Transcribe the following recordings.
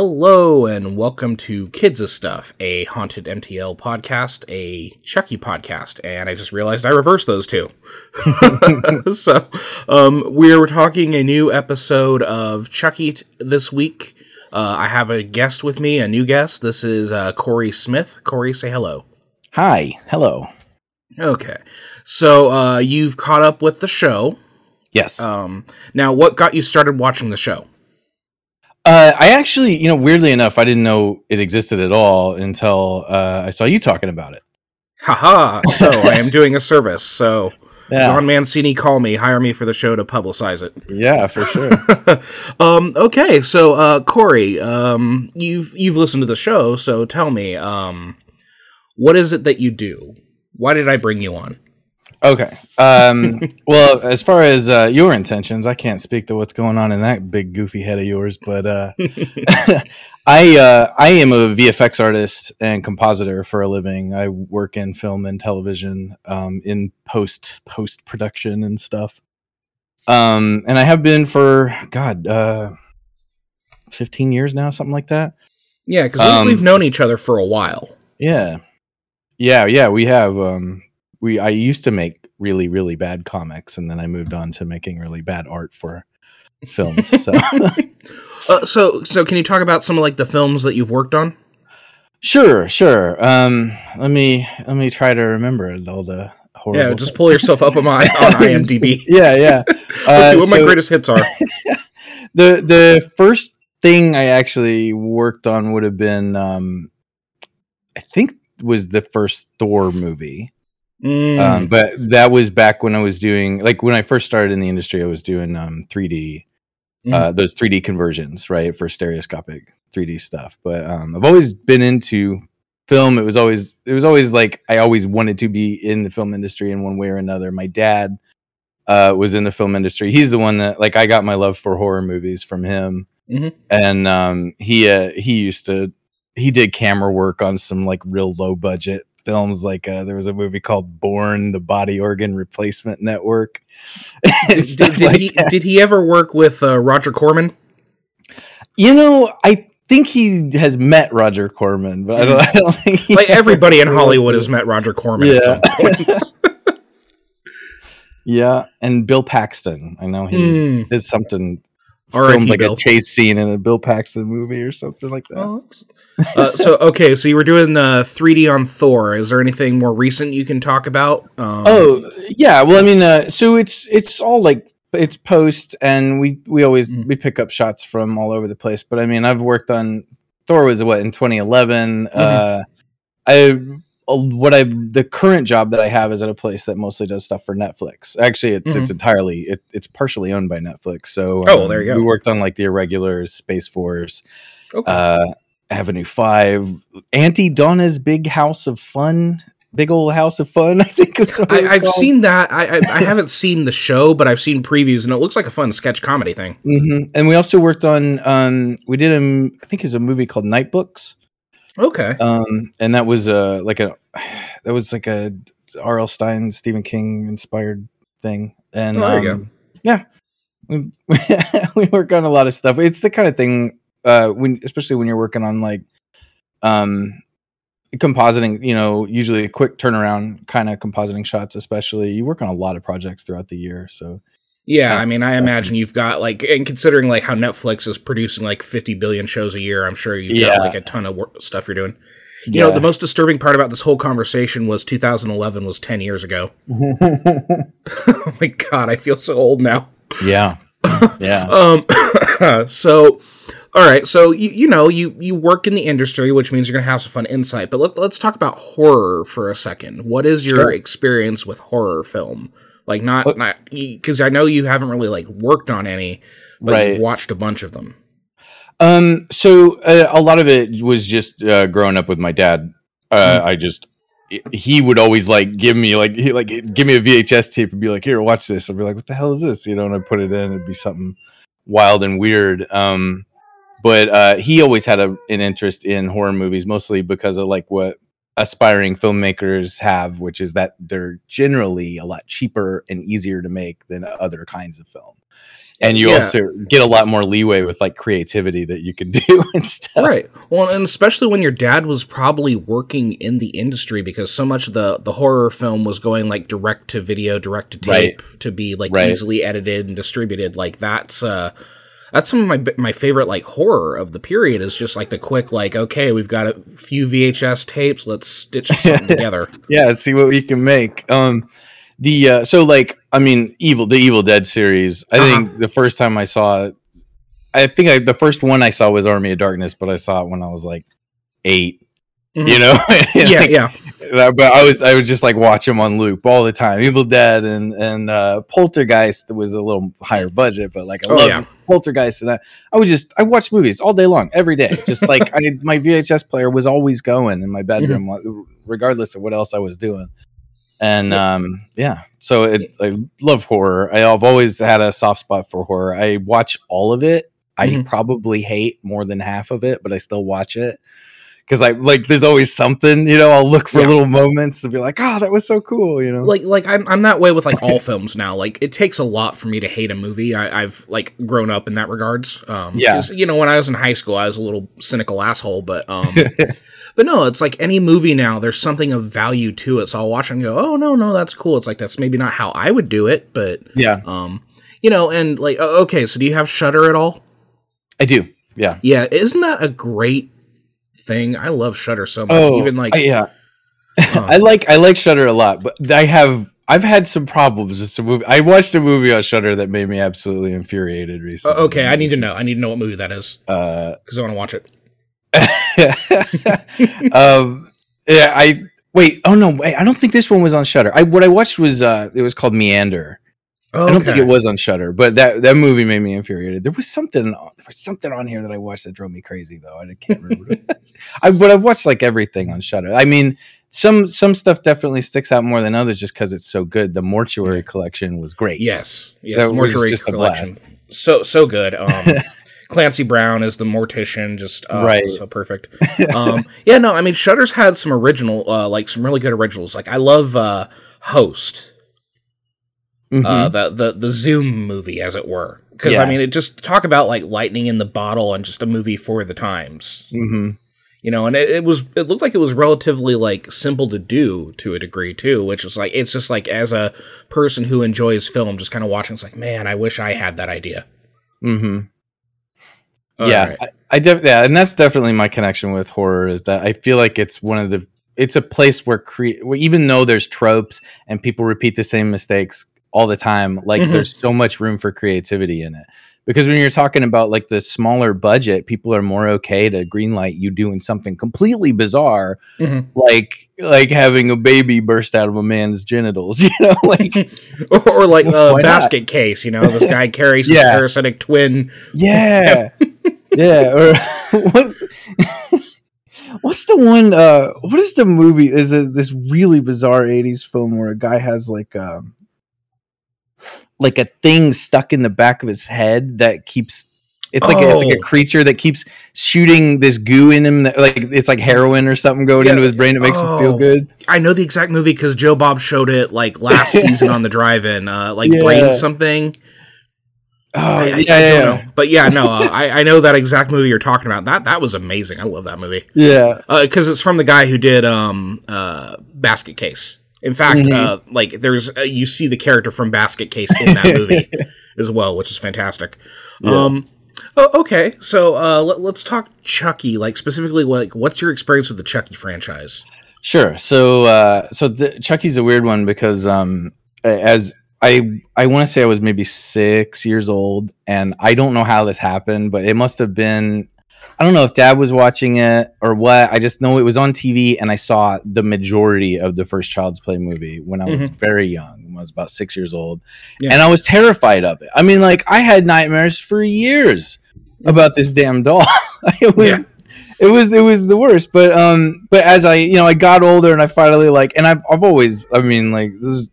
Hello and welcome to Kids of Stuff, a haunted MTL podcast, a Chucky podcast, and I just realized I reversed those two. so, um, we're talking a new episode of Chucky t- this week. Uh, I have a guest with me, a new guest. This is uh, Corey Smith. Corey, say hello. Hi, hello. Okay, so uh, you've caught up with the show. Yes. Um, now, what got you started watching the show? Uh, I actually, you know, weirdly enough, I didn't know it existed at all until uh, I saw you talking about it. Haha! So I am doing a service. So Yeah, Don Mancini, call me, hire me for the show to publicize it. yeah, for sure. um, okay, so uh, Corey, um, you've you've listened to the show, so tell me, um, what is it that you do? Why did I bring you on? Okay. Um, well, as far as uh, your intentions, I can't speak to what's going on in that big goofy head of yours, but uh, I uh, I am a VFX artist and compositor for a living. I work in film and television, um, in post post production and stuff. Um, and I have been for God, uh, fifteen years now, something like that. Yeah, because Um, we've known each other for a while. Yeah, yeah, yeah. We have. Um, we I used to make really really bad comics, and then I moved on to making really bad art for films. So Uh, so, so can you talk about some of like the films that you've worked on? sure, sure. Um, let me let me try to remember all the horrible. Yeah, just pull yourself up on my on IMDb. yeah, yeah. Let's Uh, see what my greatest hits are. the the first thing I actually worked on would have been, um, I think, was the first Thor movie. Mm. um, but that was back when I was doing like when I first started in the industry, I was doing um 3D, uh, those 3D conversions, right, for stereoscopic 3D stuff. But um, I've always been into film. It was always it was always like I always wanted to be in the film industry in one way or another. My dad uh, was in the film industry. He's the one that like I got my love for horror movies from him, Mhm. and um, he uh, he used to he did camera work on some like real low budget films like uh, there was a movie called born the body organ replacement network did, did like he that. did he ever work with uh, Roger Corman? you know i think he has met roger corman but i don't, I don't think Like everybody in Hollywood has met Roger Corman at Yeah. some point. yeah and bill paxton i know he Hmm. did something R.I.P. filmed like Bill. a chase scene in a bill paxton movie or something like that Oh, uh, so okay, so you were doing uh, 3D on Thor. Is there anything more recent you can talk about? Um, Oh yeah, well I mean, uh, so it's it's all like it's post, and we we always Mhm. we pick up shots from all over the place. But I mean, I've worked on Thor was what in 2011. Uh, I uh, what I the current job that I have is at a place that mostly does stuff for Netflix. Actually, it's it's entirely it, it's partially owned by Netflix. So Oh, well, there you go. We worked on like the Irregulars, Space Force, okay. uh, Avenue Five, Aunty Donna's Big House of Fun. Big old house of fun. I think it's what it was I, I've called. seen that. I, I I haven't seen the show, but I've seen previews, and it looks like a fun sketch comedy thing. hmm And we also worked on. Um, we did a, I think it was a movie called Night Books. Okay. Um, and that was uh like a, that was like a R.L. Stine, Stephen King inspired thing. And Oh, there you um, yeah, we, we work on a lot of stuff. It's the kind of thing uh when, especially when you're working on like, um, compositing. You know, usually a quick turnaround kind of compositing shots. Especially you work on a lot of projects throughout the year, so. Yeah, Yeah. I mean, I imagine you've got like, and considering like how Netflix is producing like 50 billion shows a year, I'm sure you've Yeah. got like a ton of work, stuff you're doing. You know, the most disturbing part about this whole conversation was 2011 was 10 years ago. oh my god, I feel so old now. yeah, yeah. Um, so, all right, so you you know you you work in the industry, which means you're gonna have some fun insight. But let, let's talk about horror for a second. What is your Sure. experience with horror film? Like, not What- not because I know you haven't really like worked on any, but Right. you've watched a bunch of them. Um, so uh, a lot of it was just uh, growing up with my dad. Uh, I just he would always like give me like he like give me a VHS tape and be like, "Here, watch this." I'd be like, "What the hell is this?" You know, and I put it in. It'd be something wild and weird. Um, but uh, he always had a, an interest in horror movies, mostly because of like what aspiring filmmakers have, which is that they're generally a lot cheaper and easier to make than other kinds of film. and you Yeah. also get a lot more leeway with like creativity that you can do and stuff. Right. Well, and especially when your dad was probably working in the industry because so much of the the horror film was going like direct to video, direct to tape to be like Right. easily edited and distributed. Like that's uh that's some of my my favorite like horror of the period is just like the quick like okay, we've got a few VHS tapes, let's stitch something together. yeah see what we can make um the uh so like i mean evil the evil dead series i Uh-huh. think the first time i saw it i think I, the first one i saw was army of darkness but i saw it when i was like 8 Mhm. you know yeah, Like, yeah. that- but i was i would just like watch them on loop all the time evil dead and and uh poltergeist was a little higher budget but like i Oh, loved yeah. poltergeist and I, I would just i watched movies all day long every day just like i my vhs player was always going in my bedroom Mm-hmm. regardless of what else i was doing and um yeah so it, i love horror I, i've always had a soft spot for horror i watch all of it i Mhm. probably hate more than half of it but i still watch it because i like there's always something you know i'll look for Yeah. little moments to be like oh that was so cool you know like like I'm I'm that way with like all films now. Like it takes a lot for me to hate a movie. I, I've like grown up in that regards. Um, Yeah. You know, when I was in high school, I was a little cynical asshole, but um, but no, it's like any movie now. There's something of value to it. So I'll watch it and go, oh no, no, that's cool. It's like that's maybe not how I would do it, but yeah um, you know, and like okay, so do you have Shudder at all? i do yeah Yeah, isn't that a great thing? I love Shudder so much. oh Even like I- yeah uh, I like I like Shudder a lot, but I have I've had some problems with some movie. I watched a movie on Shudder that made me absolutely infuriated recently. o- okay, I need to know. I need to know what movie that is Uh, because I want to watch it. um, yeah, I wait. Oh no, wait. I don't think this one was on Shudder. I what I watched was uh, it was called Meander. I don't think it was on Shudder, but that that movie made me infuriated. There was something there was something on here that I watched that drove me crazy though. I can't remember. what it was. I but I've watched like everything on Shudder. I mean, some some stuff definitely sticks out more than others just because it's so good. The Mortuary collection was great. Yes, yes, That was Mortuary Collection. So so good. Um, Clancy Brown is the mortician, just uh, Right. so perfect. Um, yeah, no, I mean Shudder's had some original, uh, like some really good originals. Like I love uh, Host, Mhm. uh, the the the Zoom movie, as it were, because I mean it just talk about like lightning in the bottle and just a movie for the times. Mhm. you know and it, it was it looked like it was relatively like simple to do to a degree too which is like it's just like as a person who enjoys film just kind of watching it's like man i wish i had that idea Mm-hmm. All yeah, right. I, I def- yeah, and that's definitely my connection with horror is that I feel like it's one of the it's a place where cre- where even though there's tropes and people repeat the same mistakes all the time, like Mhm. there's so much room for creativity in it. Because when you're talking about like the smaller budget, people are more okay to greenlight you doing something completely bizarre, Mhm. like like having a baby burst out of a man's genitals. You know, like or, or like a not? basket case you know this guy carries his Yeah. parasitic twin Yeah. yeah. Or what's what's the one uh what is the movie? Is it this really bizarre 80s film where a guy has like um like a thing stuck in the back of his head that keeps it's like a, it's like a Oh. creature that keeps shooting this goo in him that, like it's like heroin or something going Yeah. into his brain that makes him feel Oh. good. i know the exact movie because joe bob showed it like last season on the drive-in uh like Yeah. brain something Oh, I, I- yeah, I yeah, don't know. but yeah no uh, I, I know that exact movie you're talking about that that was amazing i love that movie yeah. because it's from the guy who did um uh basket case in fact Mhm. uh like there's uh, you see the character from basket case in that movie as well which is fantastic Yeah. um oh, okay so uh let, let's talk chucky like specifically like what's your experience with the chucky franchise Sure. So, uh, so the, Chucky's a weird one because, um, as I, I want to say I was maybe six years old, and I don't know how this happened, but it must have been. I don't know if Dad was watching it or what. I just know it was on TV, and I saw the majority of the first Child's Play movie when I was very young. When I was about six years old, Yeah. and I was terrified of it. I mean, like I had nightmares for years about this damn doll. it was Yeah. it was it was the worst but um but as i you know i got older and i finally like and i've, I've always i mean like this is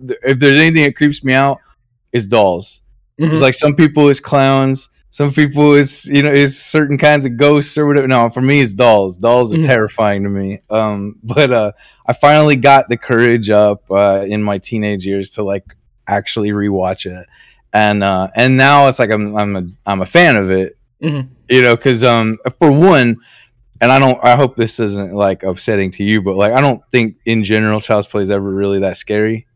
if there's anything that creeps me out is dolls it's like some people is clowns some people is you know is certain kinds of ghosts or whatever no for me it's dolls dolls are Mhm. terrifying to me um but uh i finally got the courage up uh in my teenage years to like actually rewatch it and uh, and now it's like I'm I'm a I'm a fan of it. Mhm. You know, because um, for one, and I don't. I hope this isn't like upsetting to you, but like I don't think in general Child's Play is ever really that scary.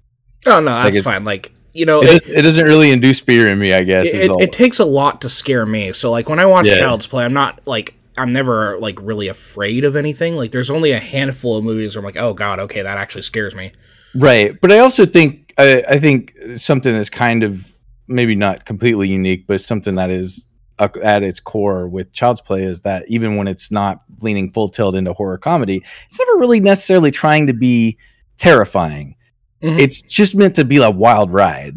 Oh no, that's fine. Like you know, It, it, does, it doesn't really induce fear in me. I guess it, it takes a lot to scare me. So like when I watch Yeah. Child's Play, I'm not like I'm never like really afraid of anything. Like there's only a handful of movies where I'm like, oh god, okay, that actually scares me. Right, but I also think I, I think something that's kind of maybe not completely unique, but something that is uh, at its core with Child's Play is that even when it's not leaning full tilt into horror comedy, it's never really necessarily trying to be terrifying. Mhm. It's just meant to be a wild ride,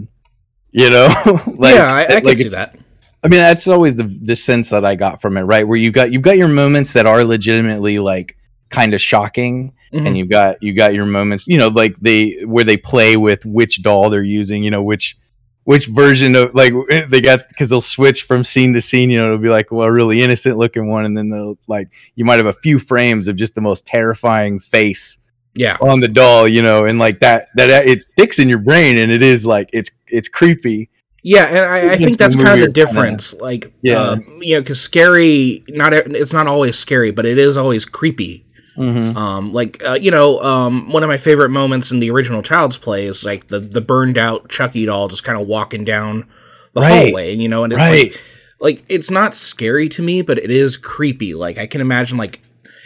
you know. like, yeah, I, I can see that. I mean, that's always the the sense that I got from it, right? Where you've got you've got your moments that are legitimately like kind of shocking, Mhm. and you've got you got your moments, you know, like they where they play with which doll they're using, you know, which which version of like they got because they'll switch from scene to scene, you know, it'll be like well, a really innocent looking one, and then they'll like you might have a few frames of just the most terrifying face yeah, on the doll, you know, and like that that it sticks in your brain, and it is like it's it's creepy. yeah, and I, I think that's kind of the kinda- difference. Like, Yeah. uh, you know, because scary, not it's not always scary, but it is always creepy. Mm-hmm. Um, like uh, you know, um, one of my favorite moments in the original Child's Play is like the the burned out Chucky doll just kind of walking down the Right. hallway, and you know, and it's Right. like like it's not scary to me, but it is creepy. Like I can imagine like.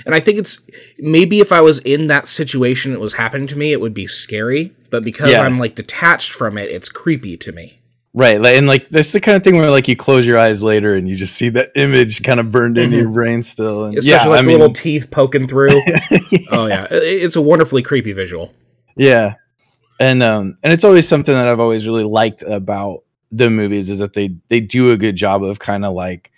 And I think it's maybe if I was in that situation that was happening to me, it would be scary. But because Yeah. I'm like detached from it, it's creepy to me. Right, like, and like that's the kind of thing where like you close your eyes later and you just see that image kind of burned into Mhm. your brain still. And Especially yeah, like I the mean, little teeth poking through. oh yeah, it's a wonderfully creepy visual. yeah, and um, and it's always something that I've always really liked about the movies is that they they do a good job of kind of like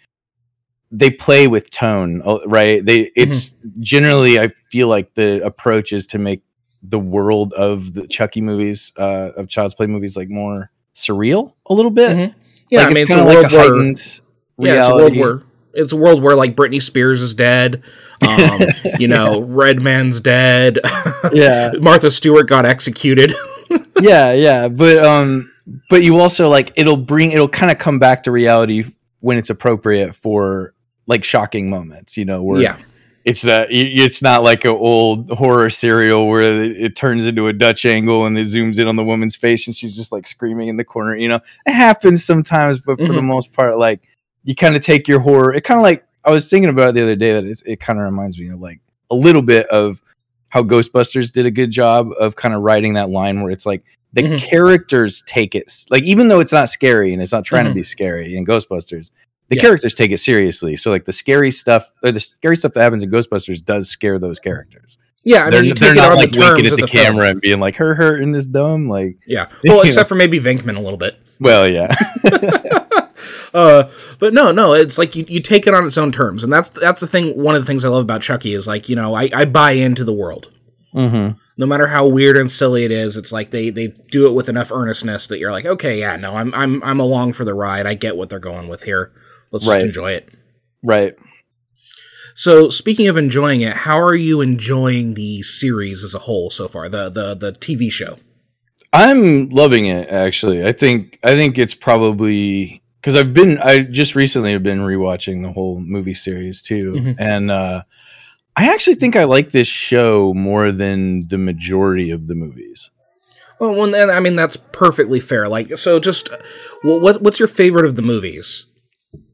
they play with tone, uh, right? They it's generally I feel like the approach is to make the world of the Chucky movies, uh, of Child's Play movies, like more surreal a little bit. Mhm. Yeah, Like, I mean it's, a kinda world like a where heightened yeah, it's a world reality. where it's a world where like Britney Spears is dead. Um, you know, Redman's dead. yeah Martha Stewart got executed. yeah yeah but um but you also like it'll bring it'll kind of come back to reality when it's appropriate for like shocking moments you know where yeah, it's that it's not like an old horror serial where it, it turns into a dutch angle and it zooms in on the woman's face and she's just like screaming in the corner you know it happens sometimes but for the Mhm. most part like you kind of take your horror it kind of like i was thinking about it the other day that it's, it kind of reminds me of like a little bit of how ghostbusters did a good job of kind of writing that line where it's like the Mhm. characters take it like even though it's not scary and it's not trying Mhm. to be scary in ghostbusters the Yeah. characters take it seriously so like the scary stuff or the scary stuff that happens in ghostbusters does scare those characters yeah. I they're, mean, you they're take it not on like the winking at the, the film. camera and being like her her in this dumb like Yeah, well, except for maybe Venkman a little bit. well yeah uh, but no, no, it's like you, you take it on its own terms, and that's that's the thing. One of the things I love about Chucky is like you know I, I buy into the world, hmm no matter how weird and silly it is. It's like they they do it with enough earnestness that you're like, okay, yeah, no, I'm I'm I'm along for the ride. I get what they're going with here. Let's Right. just enjoy it. right So speaking of enjoying it, how are you enjoying the series as a whole so far? The the the TV show. I'm loving it actually. I think I think it's probably because I've been I just recently have been rewatching the whole movie series too, Mhm. and uh, I actually think I like this show more than the majority of the movies. Well, well, and I mean that's perfectly fair. Like, so just wh- what what's your favorite of the movies?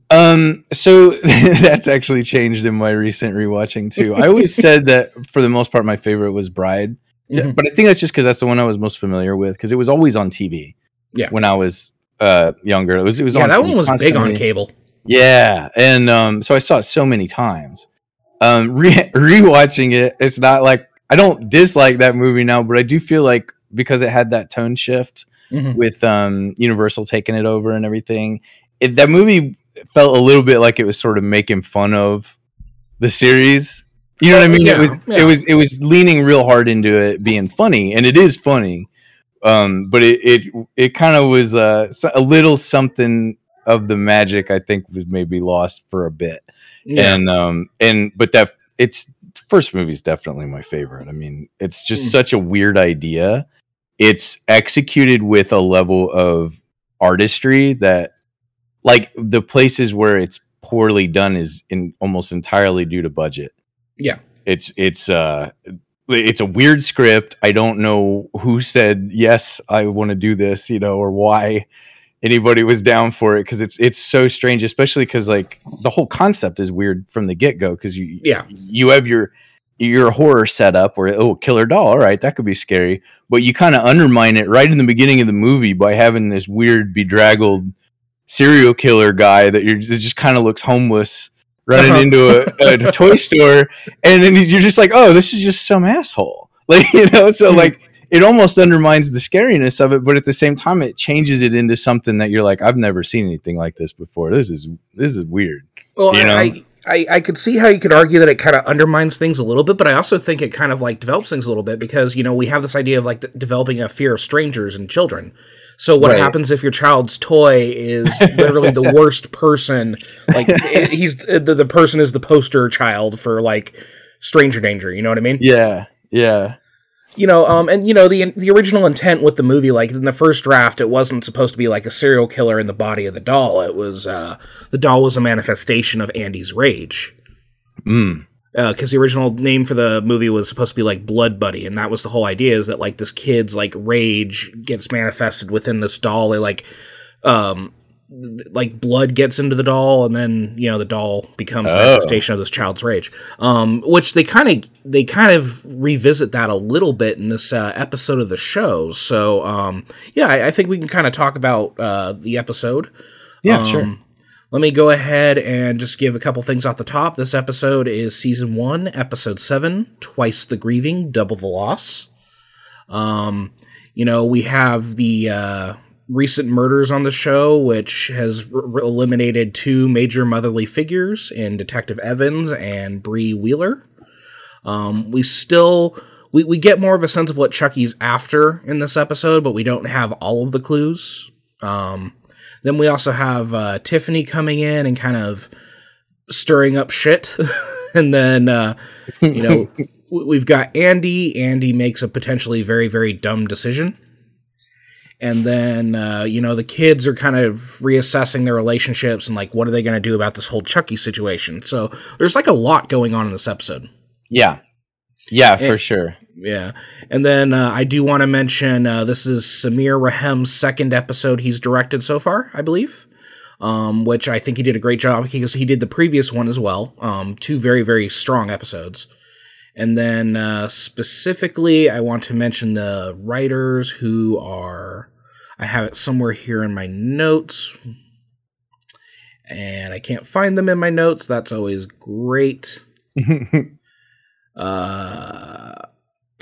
Um, so that's actually changed in my recent rewatching too. I always said that for the most part, my favorite was Bride, Mhm. but I think that's just because that's the one I was most familiar with because it was always on TV. Yeah. when I was uh younger, it was it was Yeah, that TV one was big on cable. Yeah, and um, so I saw it so many times. Um, re- rewatching it, it's not like I don't dislike that movie now, but I do feel like because it had that tone shift Mhm. with um, Universal taking it over and everything, it, that movie felt a little bit like it was sort of making fun of the series. You know what I mean? Yeah, it was yeah. it was it was leaning real hard into it being funny, and it is funny. Um, but it it it kind of was uh, so- a little something of the magic. I think was maybe lost for a bit, Yeah. and um and but that it's first movie is definitely my favorite. I mean, it's just Mm. such a weird idea. It's executed with a level of artistry that like the places where it's poorly done is in almost entirely due to budget. Yeah. It's it's uh it's a weird script. I don't know who said yes, I want to do this, you know, or why anybody was down for it because it's it's so strange, especially because like the whole concept is weird from the get go because you Yeah. you have your your horror setup where oh killer doll all right that could be scary but you kind of undermine it right in the beginning of the movie by having this weird bedraggled serial killer guy that you're that just kind of looks homeless running Uh-huh. into a, a toy store and then you're just like oh this is just some asshole like you know so Hmm. like it almost undermines the scariness of it but at the same time it changes it into something that you're like i've never seen anything like this before this is this is weird Well, You know? I, I, I could see how you could argue that it kind of undermines things a little bit, but I also think it kind of like develops things a little bit because, you know, we have this idea of like d- developing a fear of strangers and children. So what Right. happens if your child's toy is literally the worst person? Like i- he's uh, the, the person is the poster child for like stranger danger. You know what I mean? yeah yeah you know um and you know the the original intent with the movie like in the first draft it wasn't supposed to be like a serial killer in the body of the doll. It was uh the doll was a manifestation of andy's rage. Mm. because the original name for the movie was supposed to be like blood buddy and that was the whole idea is that like this kid's like rage gets manifested within this doll. They like um like blood gets into the doll and then you know the doll becomes a Oh. manifestation of this child's rage um which they kind of they kind of revisit that a little bit in this uh, episode of the show so um yeah i, I think we can kind of talk about uh the episode yeah sure um, let me go ahead and just give a couple things off the top. This episode is season one, episode seven, twice the grieving, double the loss. Um, you know, we have the uh, recent murders on the show, which has r- r- eliminated two major motherly figures in Detective Evans and Bree Wheeler. Um, we still we, we get more of a sense of what Chucky's after in this episode, but we don't have all of the clues. Um, then we also have uh, Tiffany coming in and kind of stirring up shit. and then, uh, you know, we've got Andy. Andy makes a potentially very, very dumb decision. And then, uh, you know, the kids are kind of reassessing their relationships and like, what are they going to do about this whole Chucky situation? So there's like a lot going on in this episode. Yeah. Yeah, for sure. Yeah. And then uh, I do want to mention uh, this is Samir Rehem's second episode he's directed so far, I believe. Um, which I think he did a great job because he did the previous one as well. Um, two very, very strong episodes. And then uh, specifically, I want to mention the writers who are. I have it somewhere here in my notes. And I can't find them in my notes. That's always great. Uh,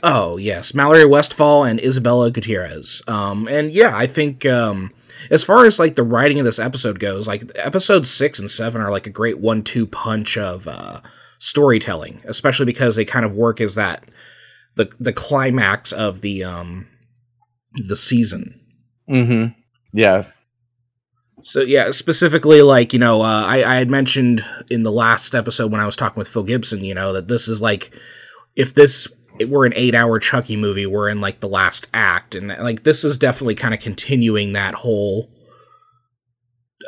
oh yes, Mallory Westfall and Isabella Gutierrez. Um, and yeah, I think um, as far as like the writing of this episode goes, like episodes six and seven are like a great one-two punch of uh, storytelling, especially because they kind of work as that the the climax of the um the season. Hmm Yeah. So yeah, specifically like you know, uh, I I had mentioned in the last episode when I was talking with Phil Gibson, you know, that this is like if this were an eight hour Chucky movie, we're in like the last act, and like this is definitely kind of continuing that whole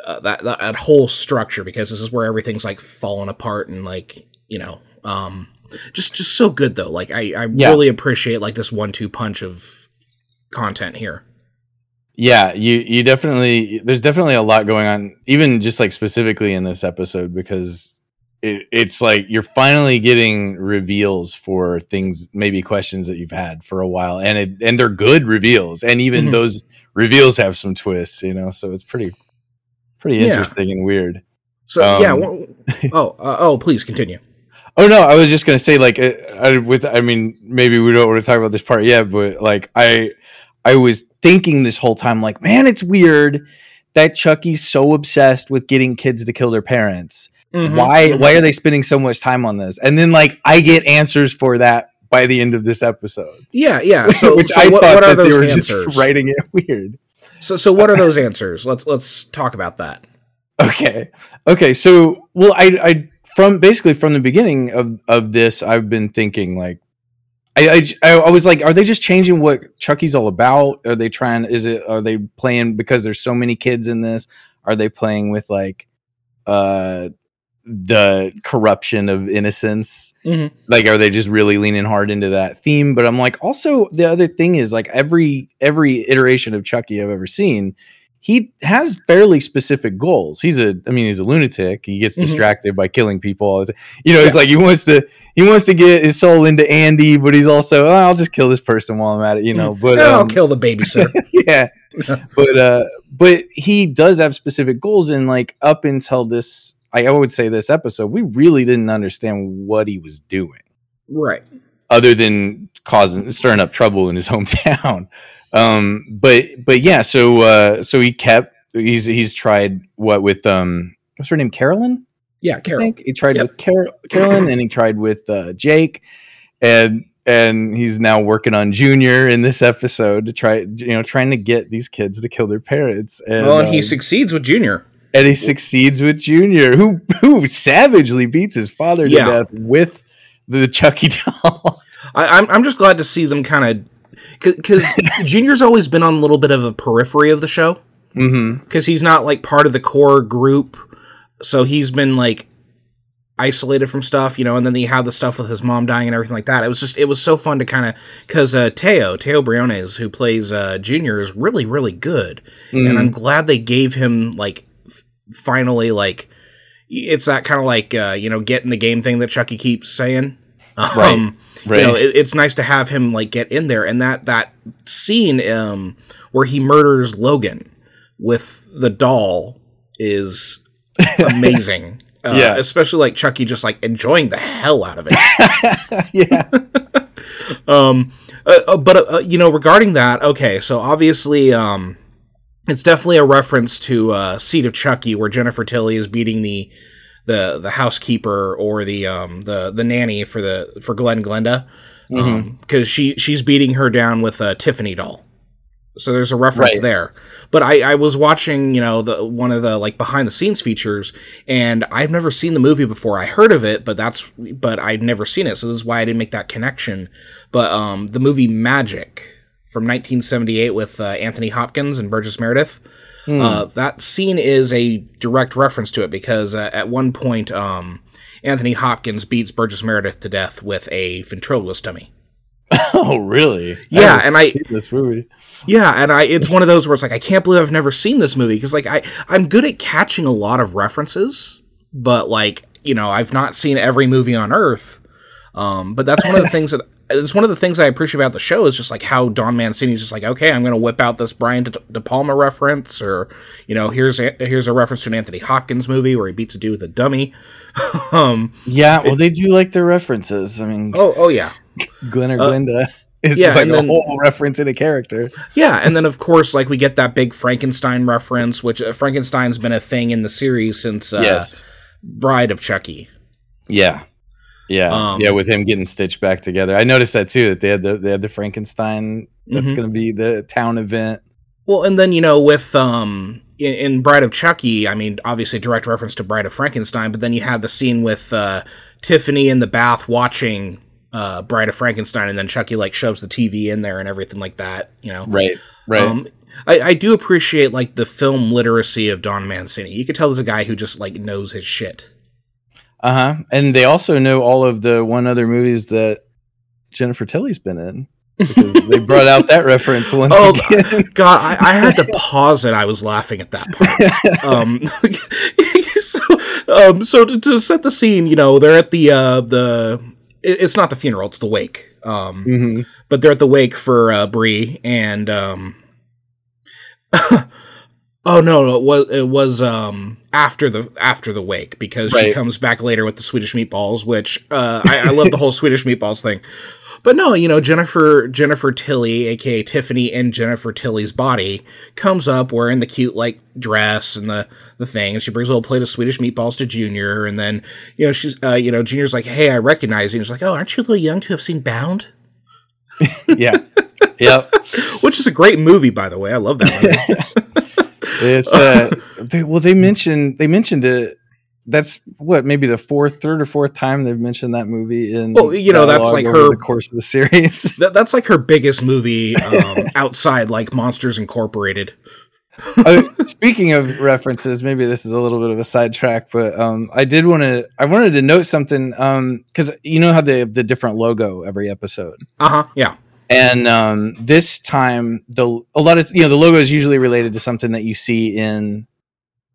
uh, that, that that whole structure because this is where everything's like falling apart and like you know um just just so good though. Like I I Yeah. really appreciate like this one two punch of content here. Yeah, you you definitely there's definitely a lot going on, even just like specifically in this episode because it, it's like you're finally getting reveals for things, maybe questions that you've had for a while, and it and they're good reveals, and even Mhm. those reveals have some twists, you know. So it's pretty pretty Yeah. interesting and weird. So Um, yeah, wha- oh uh, oh please continue. Oh no, I was just gonna say like uh, I, with I mean maybe we don't want to talk about this part yet, but like I I was thinking this whole time like man, it's weird that Chucky's so obsessed with getting kids to kill their parents. Mhm. Why why are they spending so much time on this? And then like I get answers for that by the end of this episode, Yeah, yeah. So, which so I what, thought what that they were answers? just writing it weird. So, so what are those answers? Let's let's talk about that. Okay. Okay. So, well, I, I, from basically from the beginning of, of this, I've been thinking like, I, I I was like, are they just changing what Chucky's all about? Are they trying? Is it? Are they playing because there's so many kids in this? Are they playing with like, uh, the corruption of innocence? Mm-hmm. Like, are they just really leaning hard into that theme? But I'm like, also the other thing is like every every iteration of Chucky I've ever seen, he has fairly specific goals. He's a, I mean, he's a lunatic. He gets Mhm. distracted by killing people. all the time. You know, it's like he wants to, he wants to get his soul into Andy, but he's also, oh, I'll just kill this person while I'm at it. You know, but Yeah, I'll um, kill the babysitter. yeah, but uh, but he does have specific goals, and like up until this, I would say this episode, we really didn't understand what he was doing right. other than causing stirring up trouble in his hometown. Um, but but yeah, so uh, so he kept he's he's tried what with um what's her name Carolyn Yeah, I think he tried Yep. with Car- Carolyn and he tried with uh, Jake and and he's now working on Junior in this episode to try you know trying to get these kids to kill their parents and Well, and he um, succeeds with Junior. and he succeeds with Junior who who savagely beats his father to Yeah. death with the Chucky doll. I, I'm I'm just glad to see them kind of because Junior's always been on a little bit of a periphery of the show mm-hmm. because he's not like part of the core group, so he's been like isolated from stuff, you know. And then you have the stuff with his mom dying and everything like that. It was just it was so fun to kind of because uh, Teo Teo Briones who plays uh, Junior is really really good, and I'm glad they gave him like f- finally like it's that kind of like uh, you know get in the game thing that Chucky keeps saying. Um, Right. You know, it, it's nice to have him like get in there, and that that scene um, where he murders Logan with the doll is amazing. Uh, Yeah. especially like Chucky just like enjoying the hell out of it. yeah. um, uh, uh, but uh, uh, you know, regarding that, okay, so obviously, um, it's definitely a reference to uh, Seed of Chucky, where Jennifer Tilly is beating the the the housekeeper or the um the the nanny for the for Glenn Glenda, because she she's beating her down with a Tiffany doll. So there's a reference Right. there. But I, I was watching, you know, the one of the like behind the scenes features, and I've never seen the movie before. I heard of it, but that's but I'd never seen it, so this is why I didn't make that connection. But um, the movie Magic from 1978 with uh, Anthony Hopkins and Burgess Meredith. Uh, that scene is a direct reference to it because uh, at one point, um, Anthony Hopkins beats Burgess Meredith to death with a ventriloquist dummy. Oh, really? Yeah, and I this movie. yeah, and I it's one of those where it's like I can't believe I've never seen this movie because like I I'm good at catching a lot of references, but like you know I've not seen every movie on Earth. Um, but that's one of the things that it's one of the things I appreciate about the show is just like how Don Mancini's just like okay I'm going to whip out this Brian De, De Palma reference or you know here's a, here's a reference to an Anthony Hopkins movie where he beats a dude with a dummy. um, Yeah, well, they do like their references. I mean, oh oh yeah. Glenn or uh, Glinda is yeah, like and a then- whole reference in a character. Yeah, and then of course, like we get that big Frankenstein reference, which uh, Frankenstein's been a thing in the series since uh, yes. Bride of Chucky. Yeah. Yeah. Um, yeah, with him getting stitched back together. I noticed that too, that they had the they had the Frankenstein that's Mhm. gonna be the town event. Well, and then you know with um in, in Bride of Chucky, I mean, obviously direct reference to Bride of Frankenstein, but then you have the scene with uh, Tiffany in the bath watching uh, Bride of Frankenstein, and then Chucky like shoves the TV in there and everything like that. You know, Right. Right. Um, I, I do appreciate like the film literacy of Don Mancini. You could tell there's a guy who just like knows his shit. Uh-huh. And they also know all of the one other movies that Jennifer Tilly's been in. Because they brought out that reference once Oh, again. God, I, I had to pause it. I was laughing at that part. um, so, um, so to, to set the scene, you know, they're at the uh, the. it- It's not the funeral; it's the wake. Um, hmm but they're at the wake for uh, Bree, and um, oh no, no, it was it was um after the after the wake because she comes back later with the Swedish meatballs, which uh, I, I love the whole Swedish meatballs thing. But no, you know Jennifer Jennifer Tilly, aka Tiffany, and Jennifer Tilly's body comes up wearing the cute like dress and the the thing, and she brings a little plate of Swedish meatballs to Junior, and then you know she's uh, you know Junior's like, hey, I recognize you. And she's like, oh, aren't you a little young to have seen Bound? Yeah. yep. Which is a great movie, by the way. I love that movie. It's uh they, well they mentioned they mentioned it that's what maybe the fourth, third or fourth time they've mentioned that movie in. Well, you know, that's like her- the course of the series. That, that's like her biggest movie um, outside like Monsters Incorporated. Uh, speaking of references, maybe this is a little bit of a sidetrack, but um, I did want to. I wanted to note something because you know how they have the different logo every episode, Uh huh. Yeah. And um, this time the a lot of you know the logo is usually related to something that you see in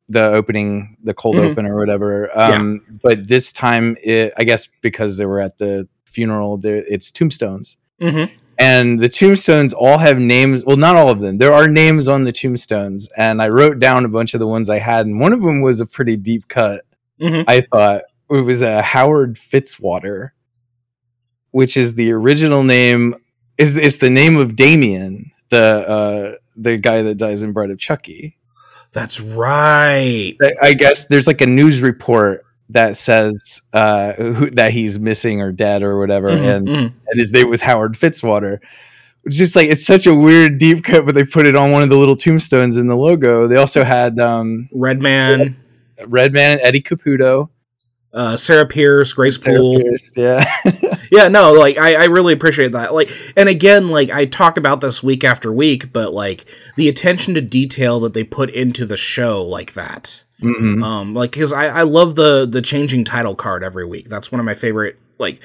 the opening, the cold Mhm. open or whatever. Um, But this time, it, I guess because they were at the funeral, it's tombstones. Mm-hmm. and the tombstones all have names well not all of them there are names on the tombstones and i wrote down a bunch of the ones i had and one of them was a pretty deep cut Mm-hmm. i thought it was a howard fitzwater which is the original name is it's the name of damien the uh the guy that dies in bride of chucky That's right. I- guess there's like a news report that says uh who, that he's missing or dead or whatever Mhm, and mhm. and his name was Howard Fitzwater. It's just like it's such a weird deep cut, but they put it on one of the little tombstones in the logo. They also had um, Redman, Redman and Eddie Caputo. Uh, Sarah Pierce, Grace Sarah Poole. Pierce, yeah, Yeah, no, like I, I really appreciate that. Like, and again, like I talk about this week after week, but like the attention to detail that they put into the show, like that. Mhm. Um, like because I, I love the the changing title card every week. That's one of my favorite. Like,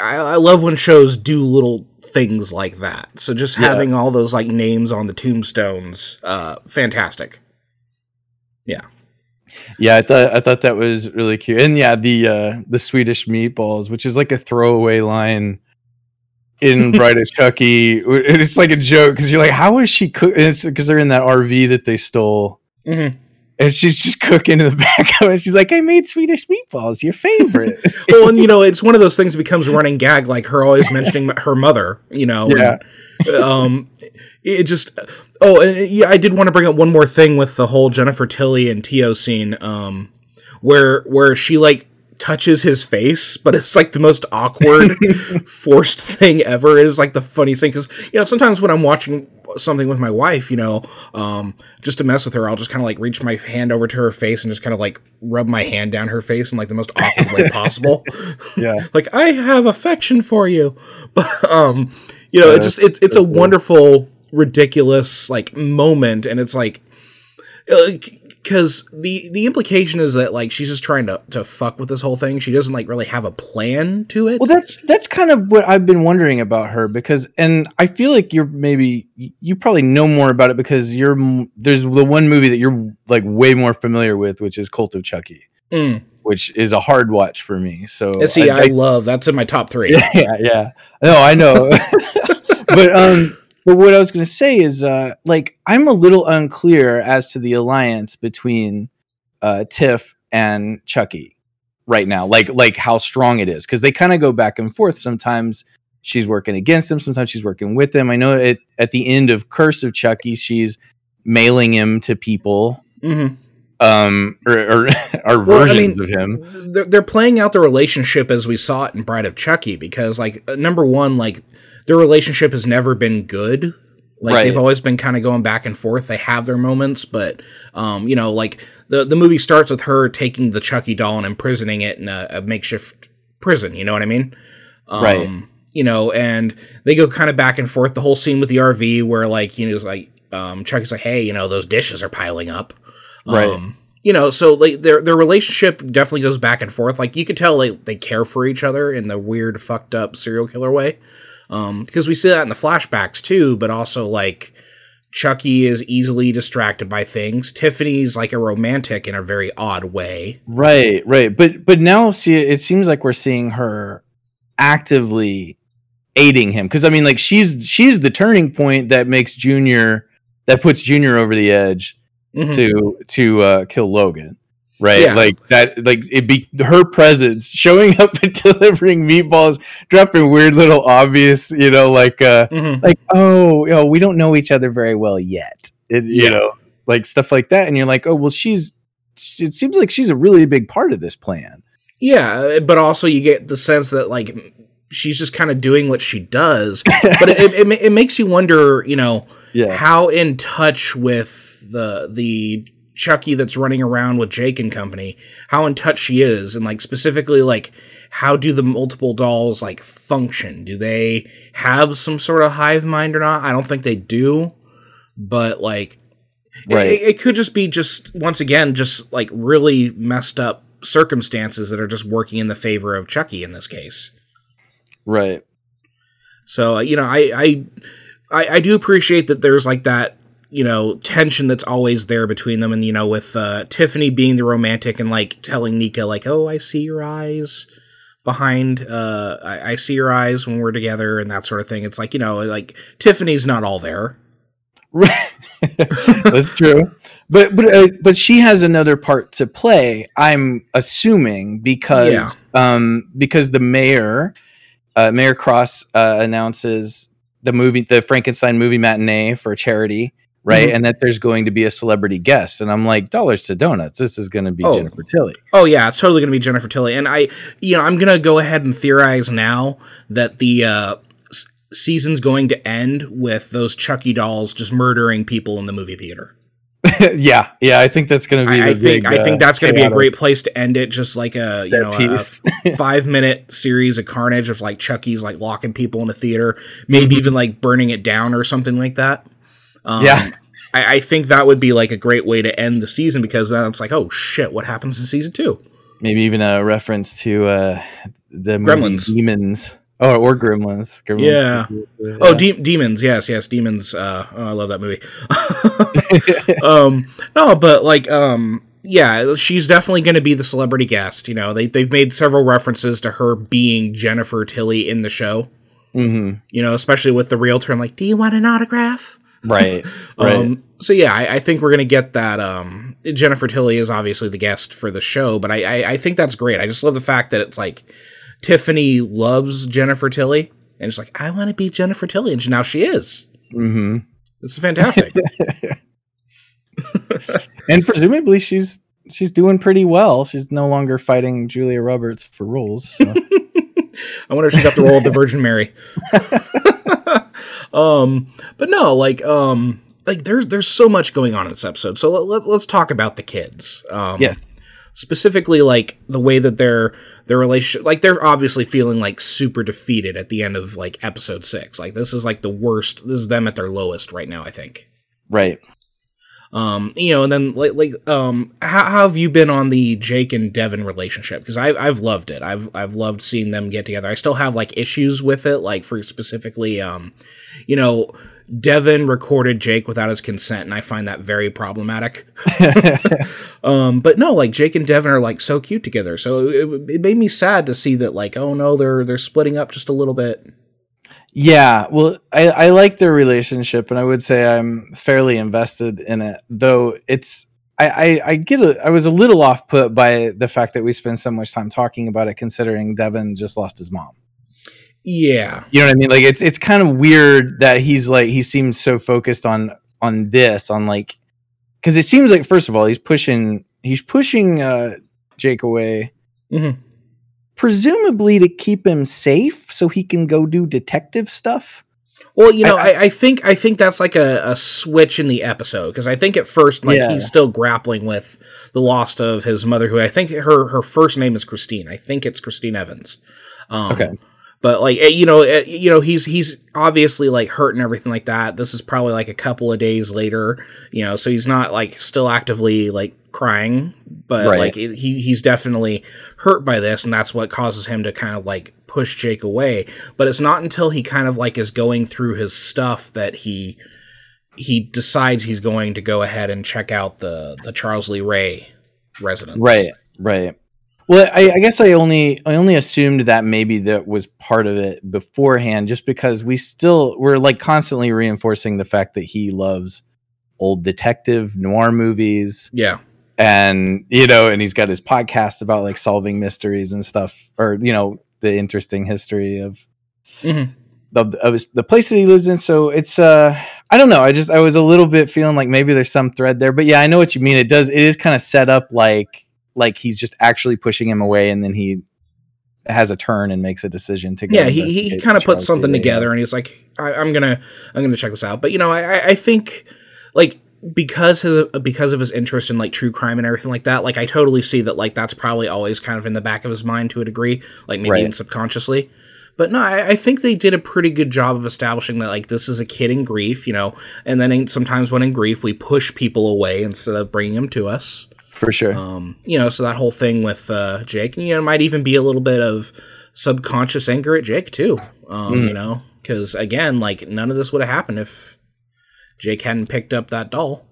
I love when shows do little things like that. So just Yeah. having all those like names on the tombstones, uh, fantastic. Yeah. Yeah. I thought I thought that was really cute, and yeah, the uh, the Swedish meatballs, which is like a throwaway line in of Chucky. It's like a joke because you're like, how is she cook? Because they're in that RV that they stole. Mm-hmm. And she's just cooking in the back of it. She's like, I made Swedish meatballs, your favorite. well, and you know, it's one of those things that becomes a running gag, like her always mentioning her mother. You know, Yeah. and, um, it just. Oh, and yeah, I did want to bring up one more thing with the whole Jennifer Tilly and Teo scene, um, where where she like touches his face, but it's like the most awkward, forced thing ever. It is like the funniest thing because you know sometimes when I'm watching something with my wife, you know, um, just to mess with her, I'll just kind of like reach my hand over to her face and just kind of like rub my hand down her face in like the most awkward way possible. yeah. like I have affection for you, but um, you know, Yeah, it just it's it's a cool. wonderful, ridiculous like moment, and it's like, like. Because the the implication is that like she's just trying to to fuck with this whole thing. She doesn't like really have a plan to it. Well, that's that's kind of what I've been wondering about her because, and I feel like you're maybe you probably know more about it because you're there's the one movie that you're like way more familiar with, which is Cult of Chucky, Mm. which is a hard watch for me. So And See, I, love that's in my top three. yeah, yeah. No, I know. but um but what I was going to say is uh like I'm a little unclear as to the alliance between uh Tiff and Chucky right now. Like like how strong it is cuz they kind of go back and forth sometimes she's working against him, sometimes she's working with him. I know it at the end of Curse of Chucky she's mailing him to people hmm um or or, or Well, I versions mean, of him. they're, they're playing out the relationship as we saw it in Bride of Chucky because, like, uh, number one, like their relationship has never been good. Like Right. they've always been kind of going back and forth. They have their moments, but um, you know, like the the movie starts with her taking the Chucky doll and imprisoning it in a, a makeshift prison. You know what I mean? Um, Right. You know, and they go kind of back and forth. The whole scene with the RV where, like, you know, it's like um, Chucky's like, "Hey, you know, those dishes are piling up." Right. Um, you know, so like their their relationship definitely goes back and forth. Like you could tell they they care for each other in the weird, fucked up serial killer way. Um, because we see that in the flashbacks too, but also like Chucky is easily distracted by things. Tiffany's like a romantic in a very odd way. Right, right. But but now see it seems like we're seeing her actively aiding him cuz I mean like she's she's the turning point that makes Junior that puts Junior over the edge Mhm. to to uh kill Logan. Right? Yeah. Like that like it be her presence showing up and delivering meatballs, dropping weird little obvious, you know, like uh Mhm. like oh, you know, we don't know each other very well yet. It, you Yeah. know, like stuff like that and you're like, "Oh, well she's it seems like she's a really big part of this plan." Yeah, but also you get the sense that like she's just kind of doing what she does. but it, it, it, it makes you wonder, you know, Yeah. how in touch with the the Chucky that's running around with Jake and company, how in touch she is, and like specifically like how do the multiple dolls like function? Do they have some sort of hive mind or not? I don't think they do, but like Right. it, it could just be just once again just like really messed up circumstances that are just working in the favor of Chucky in this case. Right. So uh, you know, I, I I I do appreciate that there's like that you know tension that's always there between them, and you know with uh, Tiffany being the romantic and like telling Nica like, oh, I see your eyes behind uh I, I see your eyes when we're together and that sort of thing it's like you know like tiffany's not all there. That's true. But but uh, but she has another part to play. I'm assuming because um because the mayor uh, Mayor Cross uh, announces the movie the Frankenstein movie matinee for charity, right? Mhm. And that there's going to be a celebrity guest and I'm like dollars to donuts. This is going to be Oh. Jennifer Tilly. Oh yeah, it's totally going to be Jennifer Tilly, and I, you know, I'm going to go ahead and theorize now that the uh, s- season's going to end with those Chucky dolls just murdering people in the movie theater. yeah. Yeah, I think that's going to be I, I think big, I think uh, that's going to be a great place to end it, just like a you know a five minute series of carnage of like Chucky's like locking people in the theater, maybe Mhm. even like burning it down or something like that. Um, Yeah. I, I think that would be like a great way to end the season because then it's like, oh shit, what happens in season two? Maybe even a reference to uh, the movie Gremlins. Demons. Oh, or Gremlins. Gremlins Yeah. be it, Oh, de- demons, yes, yes, demons. Uh, oh, I love that movie. um, no, but like, um, yeah, she's definitely going to be the celebrity guest. You know, they they've made several references to her being Jennifer Tilly in the show. Mhm. You know, especially with the realtor. I'm like, do you want an autograph? Right. Right. Um, so yeah, I, I think we're gonna get that. Um, Jennifer Tilly is obviously the guest for the show, but I, I I think that's great. I just love the fact that it's like Tiffany loves Jennifer Tilly, and it's like I want to be Jennifer Tilly, and now she is. hmm This is fantastic. And presumably she's she's doing pretty well. She's no longer fighting Julia Roberts for roles. So. I wonder if she got the role of the Virgin Mary. Um, but no, like, um, like there's there's so much going on in this episode. So let, let, us talk about the kids. Um, yes. specifically like the way that their their relationship like they're obviously feeling like super defeated at the end of like episode six like this is like the worst this is them at their lowest right now i think Right. Um you know and then like like um how, how have you been on the jake and devon relationship? Because i've i've loved it. I've i've loved seeing them get together. I still have like issues with it like for specifically um you know devon recorded jake without his consent and i find that very problematic. Um but no like jake and devon are like so cute together. So it, it made me sad to see that like oh no they're they're splitting up just a little bit yeah. Well, I, I like their relationship, and I would say I'm fairly invested in it. Though it's I, I, I get a, I was a little off put by the fact that we spend so much time talking about it, considering Devon just lost his mom. yeah You know what I mean? Like it's it's kind of weird that he's like he seems so focused on on this on like because it seems like first of all he's pushing he's pushing uh Jake away Mhm. Presumably to keep him safe so he can go do detective stuff. well you know I- i, I think i think that's like a, a switch in the episode because i think at first like Yeah. he's still grappling with the loss of his mother who i think her her first name is christine i think it's christine evans um, Okay. but like eh, you know eh, you know he's he's obviously like hurt and everything like that this is probably like a couple of days later you know so he's not like still actively like crying but Right. like it- he he's definitely hurt by this and that's what causes him to kind of like push Jake away but it's not until he kind of like is going through his stuff that he he decides he's going to go ahead and check out the the Charles Lee Ray residence Right, right. Well, I, I guess I only I only assumed that maybe that was part of it beforehand, just because we still we're like constantly reinforcing the fact that he loves old detective noir movies, yeah and you know, and he's got his podcast about like solving mysteries and stuff, or you know, the interesting history of Mhm. the of his, the place that he lives in. So it's uh, I don't know. I just I was a little bit feeling like maybe there's some thread there, but yeah, I know what you mean. It does. It is kind of set up like like he's just actually pushing him away, and then he has a turn and makes a decision to go. yeah he, he kind of puts something together and he's like I, i'm gonna i'm gonna check this out but you know I- I think like because his because of his interest in like true crime and everything like that, like I totally see that like that's probably always kind of in the back of his mind to a degree, like maybe Right. even subconsciously. But no, I, I think they did a pretty good job of establishing that like this is a kid in grief, you know, and then ain't- sometimes when in grief we push people away instead of bringing them to us. For sure. Um, you know, so that whole thing with uh, Jake, and you know, it might even be a little bit of subconscious anger at Jake too. Um, Mm. You know, because again, like none of this would have happened if Jake hadn't picked up that doll.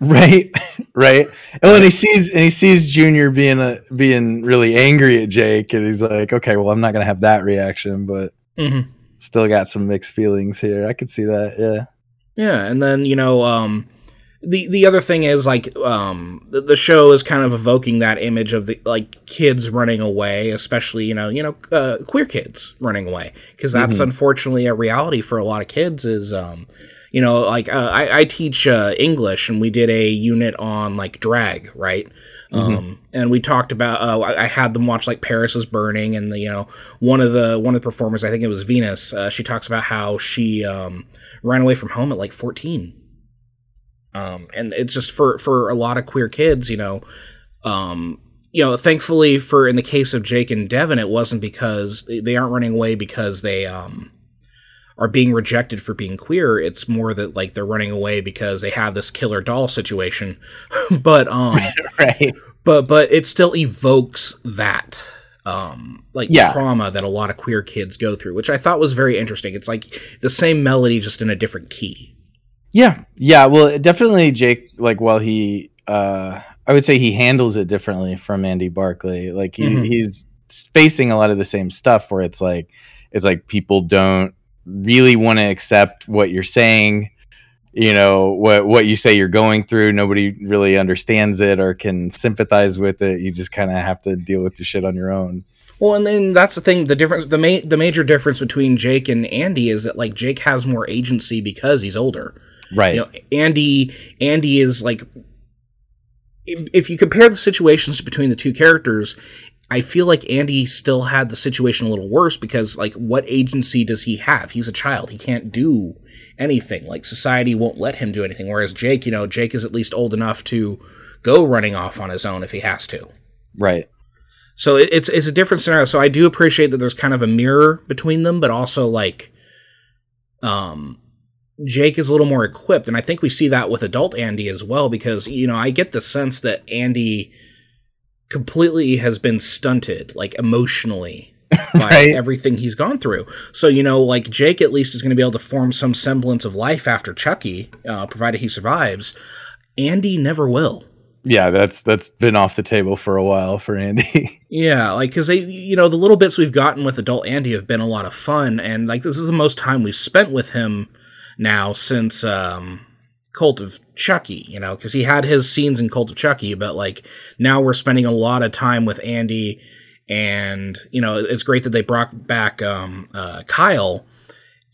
Right, right. And when he sees and he sees Junior being a being really angry at Jake, and he's like, "Okay, well, I'm not gonna have that reaction, but Mm-hmm. still got some mixed feelings here." I could see that. Yeah, Yeah, and then you know, um, the the other thing is like um, the, the show is kind of evoking that image of the like kids running away, especially you know you know uh, queer kids running away because that's Mhm. unfortunately a reality for a lot of kids. Is um, you know like uh, I, I teach uh, English and we did a unit on like drag, right? Um, and we talked about uh, I, I had them watch like Paris is Burning, and the you know one of the one of the performers, I think it was Venus. Uh, she talks about how she um, ran away from home at like 14 um, and it's just for for a lot of queer kids you know um, you know thankfully for in the case of jake and devon it wasn't because they- they aren't running away because they um are being rejected for being queer it's more that like they're running away because they have this killer doll situation but um right. but but it still evokes that um like Yeah. trauma that a lot of queer kids go through which i thought was very interesting it's like the same melody just in a different key Yeah, yeah. Well, definitely Jake. Like, while he, uh, I would say he handles it differently from Andy Barclay. Like, he, Mhm. he's facing a lot of the same stuff where it's like, it's like people don't really want to accept what you're saying. You know what what you say you're going through. Nobody really understands it or can sympathize with it. You just kind of have to deal with the shit on your own. well and then that's the thing the difference the main the major difference between jake and andy is that like jake has more agency because he's older Right. you know andy andy is like if if you compare the situations between the two characters i feel like andy still had the situation a little worse because like what agency does he have he's a child he can't do anything like society won't let him do anything whereas jake you know jake is at least old enough to go running off on his own if he has to right. so it, it's it's a different scenario. So I do appreciate that there's kind of a mirror between them, but also like, um, Jake is a little more equipped, and I think we see that with adult Andy as well. Because you know, I get the sense that Andy completely has been stunted, like emotionally. by Right. everything he's gone through. So, you know, like Jake at least is going to be able to form some semblance of life after Chucky, uh, provided he survives. Andy never will. Yeah, that's that's been off the table for a while for Andy. Yeah, like because they, you know, the little bits we've gotten with adult Andy have been a lot of fun, and like this is the most time we've spent with him now since um, Cult of Chucky. You know, because he had his scenes in Cult of Chucky, but like now we're spending a lot of time with Andy, and you know, it's great that they brought back um, uh, Kyle.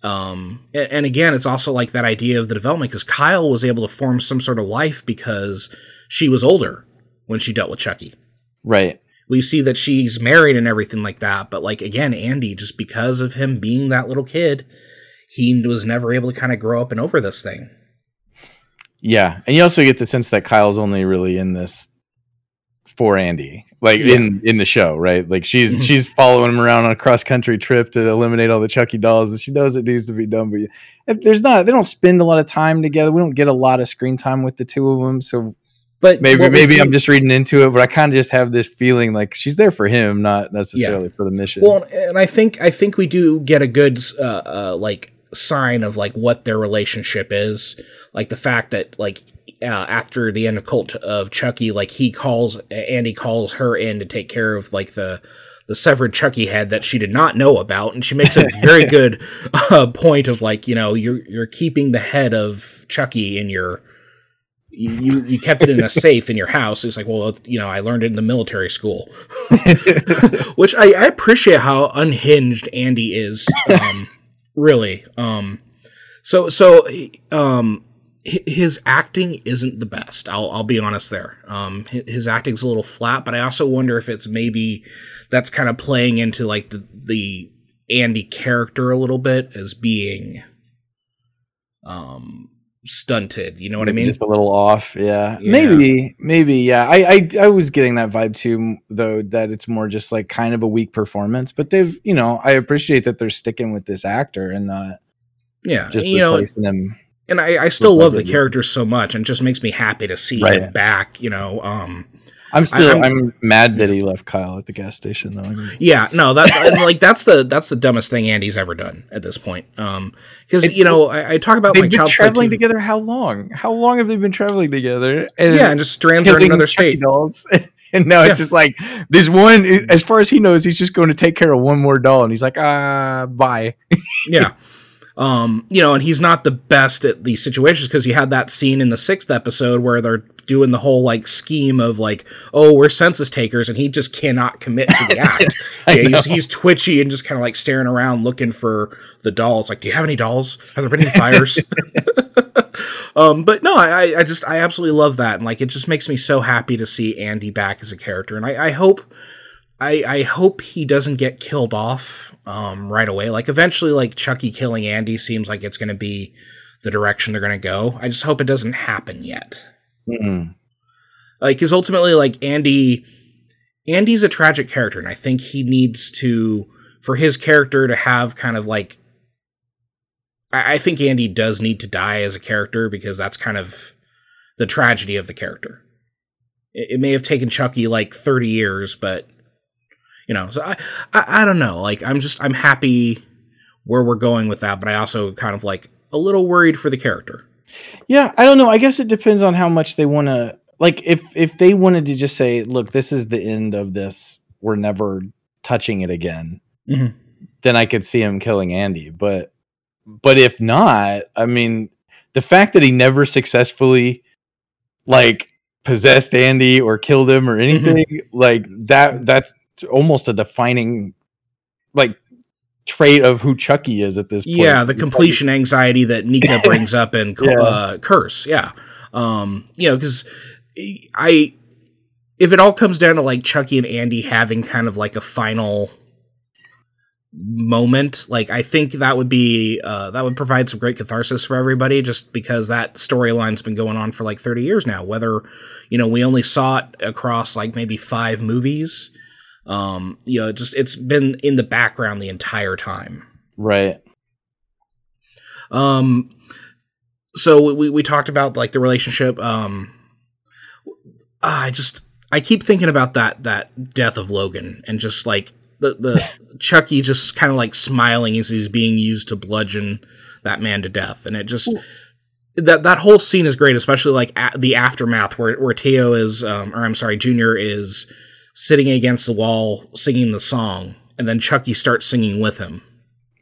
Um, and, and again, it's also like that idea of the development because Kyle was able to form some sort of life because she was older when she dealt with Chucky right. we see that she's married and everything like that but like again andy just because of him being that little kid he was never able to kind of grow up and over this thing Yeah, and you also get the sense that Kyle's only really in this for Andy, like Yeah. in in the show, right? Like she's Mhm. she's following him around on a cross country trip to eliminate all the Chucky dolls, and she knows it needs to be done. But there's not they don't spend a lot of time together. We don't get a lot of screen time with the two of them, so but maybe we maybe I'm just reading into it. But I kind of just have this feeling like she's there for him, not necessarily for the mission. well and i think i think we do get a good uh, uh like sign of like what their relationship is like the fact that like uh, after the end of cult of chucky like he calls andy calls her in to take care of like the the severed chucky head that she did not know about and she makes a very good uh, point of like you know you're you're keeping the head of chucky in your you, you you kept it in a safe in your house. It's like, well, you know, I learned it in the military school, which I, I appreciate how unhinged Andy is. Um, really. Um, so so um, his acting isn't the best. I'll I'll be honest there. Um, his acting's a little flat, but I also wonder if it's maybe that's kind of playing into like the the Andy character a little bit as being um stunted. You know what I mean? Just a little off. Yeah. Yeah. Maybe. Maybe. Yeah. I, I I was getting that vibe too, though. That it's more just like kind of a weak performance. But they've, you know, I appreciate that they're sticking with this actor and not yeah, just you know, replacing him. and I, I still love the character so much, and just makes me happy to see Right. him back. You know, um, I'm still. I'm- I'm, mad that he left Kyle at the gas station, though. I mean, yeah, no, that like that's the that's the dumbest thing Andy's ever done at this point. Um, because you know, I, I talk about they've like been traveling 2. together. How long? How long have they been traveling together? And Yeah, and just strands are in another state. dolls. And now Yeah. it's just like there's one. As far as he knows, he's just going to take care of one more doll, and he's like, "Ah, bye." yeah. Um, you know, and he's not the best at these situations because you had that scene in the sixth episode where they're doing the whole like scheme of like, oh, we're census takers, and he just cannot commit to the act. Yeah, he's, he's twitchy and just kind of like staring around looking for the dolls. Like, do you have any dolls? Have there been any fires? um, but no, I, I just I absolutely love that, and like it just makes me so happy to see Andy back as a character, and I, I hope. I, I hope he doesn't get killed off um, right away. Like eventually, like Chucky killing Andy seems like it's going to be the direction they're going to go. I just hope it doesn't happen yet. Mm-mm. Like, because ultimately, like Andy, Andy's a tragic character, and I think he needs to, for his character to have kind of like, I, I think Andy does need to die as a character because that's kind of the tragedy of the character. It, it may have taken Chucky like thirty years, but you know, so I, I, I don't know. Like, I'm just, I'm happy where we're going with that, but I also kind of like a little worried for the character. Yeah, I don't know. I guess it depends on how much they want to. Like, if if they wanted to just say, "Look, this is the end of this. We're never touching it again," Mhm. then I could see him killing Andy. But but if not, I mean, the fact that he never successfully like possessed Andy or killed him or anything like that that's almost a defining like trait of who Chucky is at this point. Yeah, the completion anxiety that Nica brings up in Yeah. uh, Curse. Yeah, um, you know, because I, if it all comes down to like Chucky and Andy having kind of like a final moment, like I think that would be uh, that would provide some great catharsis for everybody, just because that storyline's been going on for like thirty years now. Whether you know we only saw it across like maybe five movies. Um, you know, just it's been in the background the entire time. right. Um, so we we talked about like the relationship. Um, I just I keep thinking about that that death of Logan and just like the the Chucky just kind of like smiling as he's being used to bludgeon that man to death, and it just. That that whole scene is great, especially like a- the aftermath where where Teo is, um, or I'm sorry, Junior is sitting against the wall singing the song, and then Chucky starts singing with him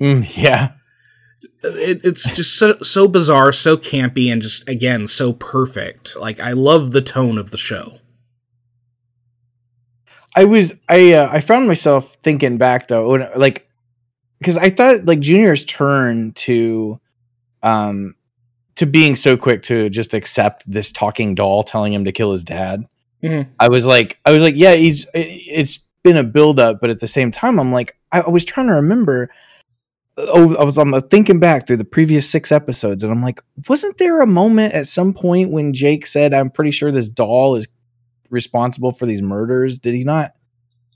Mm, yeah. it, it's just so so bizarre, so campy, and just again so perfect. Like I love the tone of the show. I was I uh, I found myself thinking back though, when, like because I thought like Junior's turn to um to being so quick to just accept this talking doll telling him to kill his dad. Mhm. I was like I was like yeah he's it- it's been a build up, but at the same time I'm like I, I was trying to remember. Oh, I was I'm thinking back through the previous six episodes, and I'm like, wasn't there a moment at some point when Jake said, "I'm pretty sure this doll is responsible for these murders"? Did he not?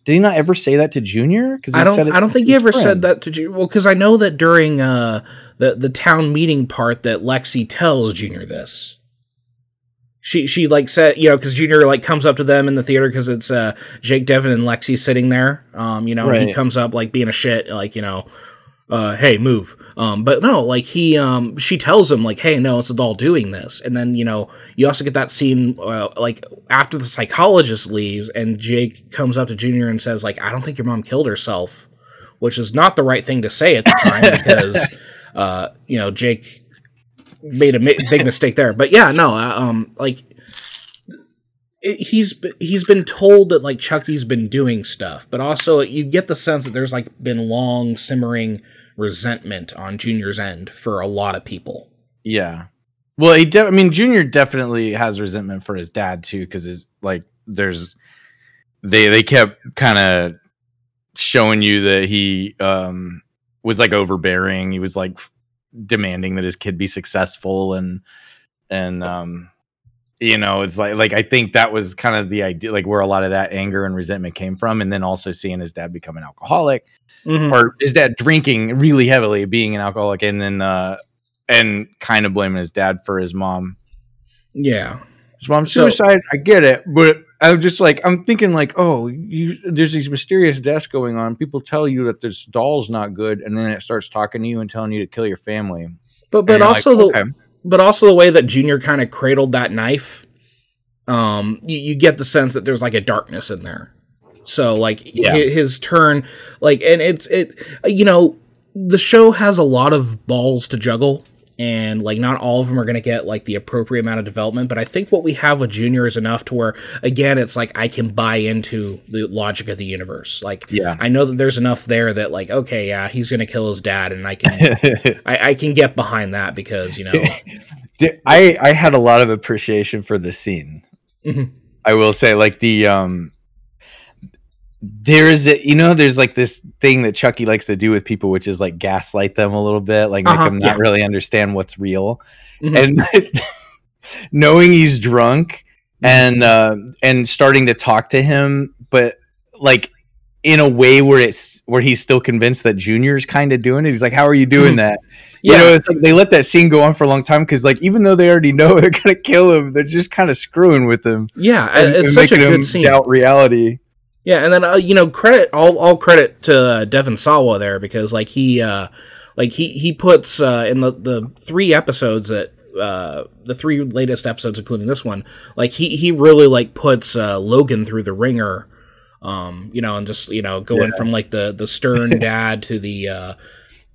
Did he not ever say that to Junior? Because I don't I don't think he ever said that to Junior. Well, because I know that during uh the the town meeting part that Lexy tells Junior this. She she like said you know because Junior like comes up to them in the theater because it's uh Jake Devon and Lexy sitting there. Um you know and he comes up like being a shit like you know uh hey move. Um but no like he um she tells him like hey no it's a doll doing this. And then you know you also get that scene uh, like after the psychologist leaves and Jake comes up to Junior and says like I don't think your mom killed herself which is not the right thing to say at the time because uh you know Jake made a big mistake there but yeah no um like it, he's he's been told that like Chucky's been doing stuff but also you get the sense that there's like been long simmering resentment on Junior's end for a lot of people Yeah. Well, he. De- I mean, Junior definitely has resentment for his dad too, because it's like there's they they kept kind of showing you that he um was like overbearing. He was like demanding that his kid be successful, and and um, you know, it's like like I think that was kind of the idea, like where a lot of that anger and resentment came from, and then also seeing his dad become an alcoholic, Mhm. or his dad drinking really heavily, being an alcoholic, and then uh, and kind of blaming his dad for his mom. yeah. His mom's So- suicide. I get it, but I'm just like I'm thinking like, oh, you, there's these mysterious deaths going on. People tell you that this doll's not good, and then it starts talking to you and telling you to kill your family. But but also like, the okay. but also the way that Junior kind of cradled that knife, um, you, you get the sense that there's like a darkness in there. So like Yeah. hi- his turn, like, and it's it, you know, the show has a lot of balls to juggle, and like not all of them are going to get like the appropriate amount of development. But I think what we have with Junior is enough to where again, it's like I can buy into the logic of the universe. Like yeah. I know that there's enough there that like okay, yeah, he's going to kill his dad, and I can I, I can get behind that because you know. I I had a lot of appreciation for the scene. Mhm. I will say, like the um, there is a you know there's like this thing that Chucky likes to do with people, which is like gaslight them a little bit, like make Uh-huh, them not yeah. really understand what's real, Mhm. and knowing he's drunk and uh, and starting to talk to him, but like in a way where it's where he's still convinced that Junior's kind of doing it. He's like, "How are you doing Mhm. that?" Yeah. You know, it's like they let that scene go on for a long time because, like, even though they already know they're gonna kill him, they're just kind of screwing with him. Yeah, and- and, and it's such a good scene. Doubt reality. Yeah, and then uh, you know, credit all all credit to uh, Devon Sawa there because like he uh like he he puts uh in the the three episodes that uh the three latest episodes including this one, like he he really like puts uh Logan through the ringer um you know and just you know going Yeah. from like the the stern dad to the uh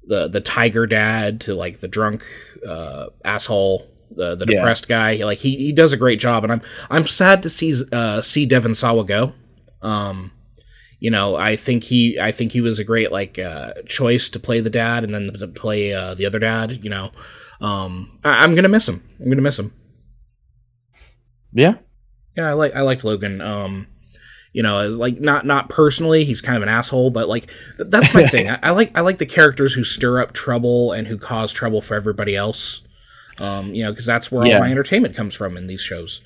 the the tiger dad to like the drunk uh asshole the the Yeah. depressed guy like he he does a great job and I'm I'm sad to see uh see Devon Sawa go um you know i think he i think he was a great like uh choice to play the dad and then to play uh the other dad you know. Um I- i'm gonna miss him. I'm gonna miss him. Yeah, yeah i like i liked logan. Um you know like not not personally he's kind of an asshole but like th- that's my thing. I, I like i like the characters who stir up trouble and who cause trouble for everybody else. Um you know because that's where Yeah. all my entertainment comes from in these shows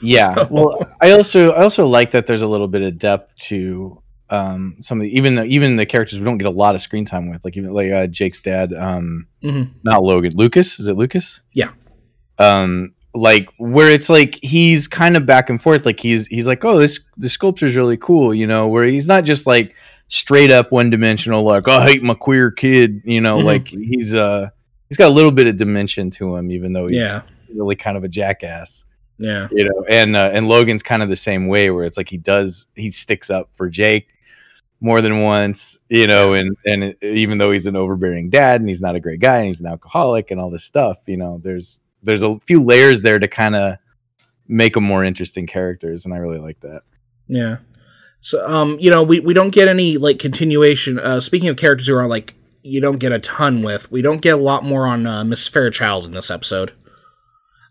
yeah. well, I also I also like that there's a little bit of depth to um some of the even the, even the characters we don't get a lot of screen time with, like even like uh, Jake's dad, um, hmm not Logan, Lucas. Is it Lucas? Yeah. Um, like where it's like he's kind of back and forth. Like he's he's like, oh, this the sculpture's really cool, you know. Where he's not just like straight up one dimensional, like I hate my queer kid, you know. Mhm. Like he's uh he's got a little bit of dimension to him, even though he's yeah really kind of a jackass, yeah you know. And uh, and Logan's kind of the same way, where it's like he does he sticks up for Jake more than once, you know, and and even though he's an overbearing dad and he's not a great guy and he's an alcoholic and all this stuff, you know, there's there's a few layers there to kind of make them more interesting characters, and I really like that. Yeah. So um, you know, we, we don't get any like continuation. Uh speaking of characters who are like you don't get a ton with, we don't get a lot more on uh, Miss Fairchild in this episode.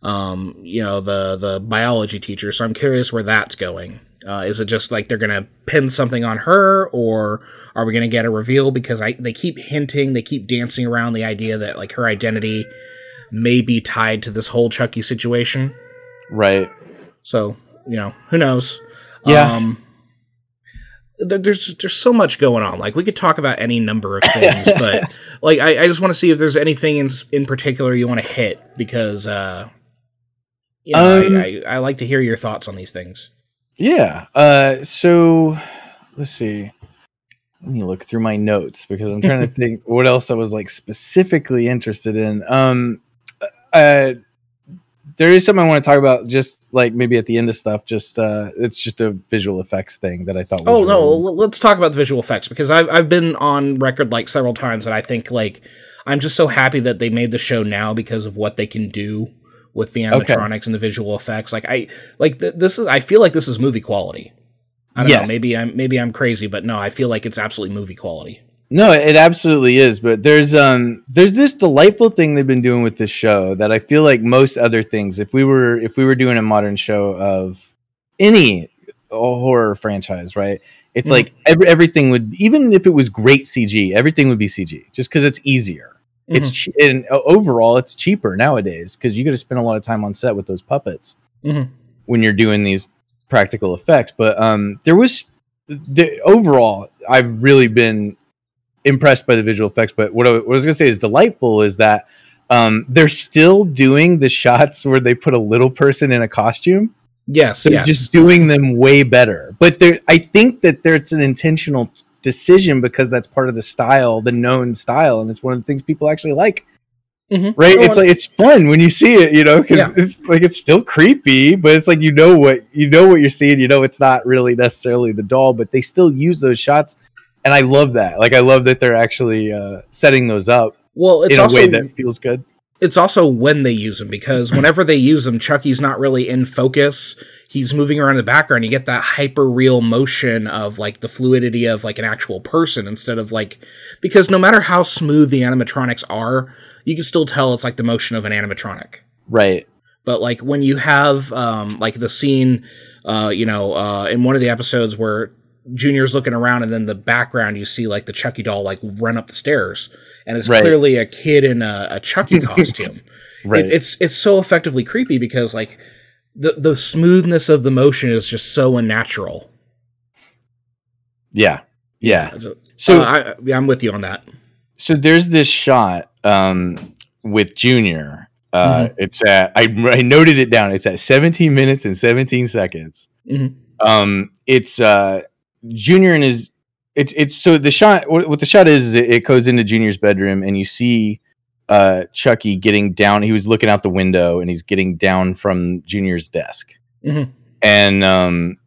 Um, you know, the the biology teacher, so I'm curious where that's going. Uh, is it just like they're gonna pin something on her, or are we gonna get a reveal? Because I they keep hinting, they keep dancing around the idea that like her identity may be tied to this whole Chucky situation. Right. So you know, who knows? Yeah. Um, there's there's so much going on. Like we could talk about any number of things, but like I, I just want to see if there's anything in in particular you want to hit because uh, you know, Um, I, I, I like to hear your thoughts on these things. Yeah. Uh, so let's see. Let me look through my notes because I'm trying to think what else I was like specifically interested in. Um, uh, there is something I want to talk about, just like maybe at the end of stuff. Just uh, it's just a visual effects thing that I thought. Was Oh no, l- let's talk about the visual effects because I've I've been on record like several times that I think like I'm just so happy that they made the show now because of what they can do with the Okay. animatronics and the visual effects. Like I like th- this is I feel like this is movie quality. I don't Yes. know, maybe I'm maybe I'm crazy, but no, I feel like it's absolutely movie quality. No, it absolutely is. But there's um there's this delightful thing they've been doing with this show that I feel like most other things, if we were if we were doing a modern show of any horror franchise, right? It's Mhm. like every, everything would even if it was great CG, everything would be CG just because it's easier. It's che- and uh, overall it's cheaper nowadays because you got to spend a lot of time on set with those puppets Mhm. when you're doing these practical effects. But um, there was the overall, I've really been impressed by the visual effects. But what I, what I was gonna say is delightful is that um, they're still doing the shots where they put a little person in a costume. Yes, They're yes. just doing them way better. But there, I think that there's an intentional decision because that's part of the style, the known style, and it's one of the things people actually like. Mhm. Right? It's like it's fun when you see it, you know, because Yeah. it's like it's still creepy, but it's like you know what you know what you're seeing. You know, it's not really necessarily the doll, but they still use those shots, and I love that. Like I love that they're actually uh, setting those up well, it's in a also way that feels good. it's also when they use them because whenever they use them, Chucky's not really in focus. He's moving around in the background. You get that hyper real motion of like the fluidity of like an actual person instead of like because no matter how smooth the animatronics are, you can still tell it's like the motion of an animatronic. Right. But like when you have um like the scene uh you know uh in one of the episodes where Junior's looking around and then the background you see like the Chucky doll like run up the stairs and it's Right. clearly a kid in a, a Chucky costume. Right. It, it's it's so effectively creepy because like the the smoothness of the motion is just so unnatural. yeah. Yeah. So So I, I'm with you on that. so there's this shot um, with Junior. Uh, It's at I, I noted it down. It's at 17 minutes and 17 seconds. Mhm. Um, it's uh, Junior and his. It's it's so the shot. What, what the shot is, is it, it goes into Junior's bedroom and you see uh, Chucky getting down. He was looking out the window and he's getting down from Junior's desk. Mhm. And um,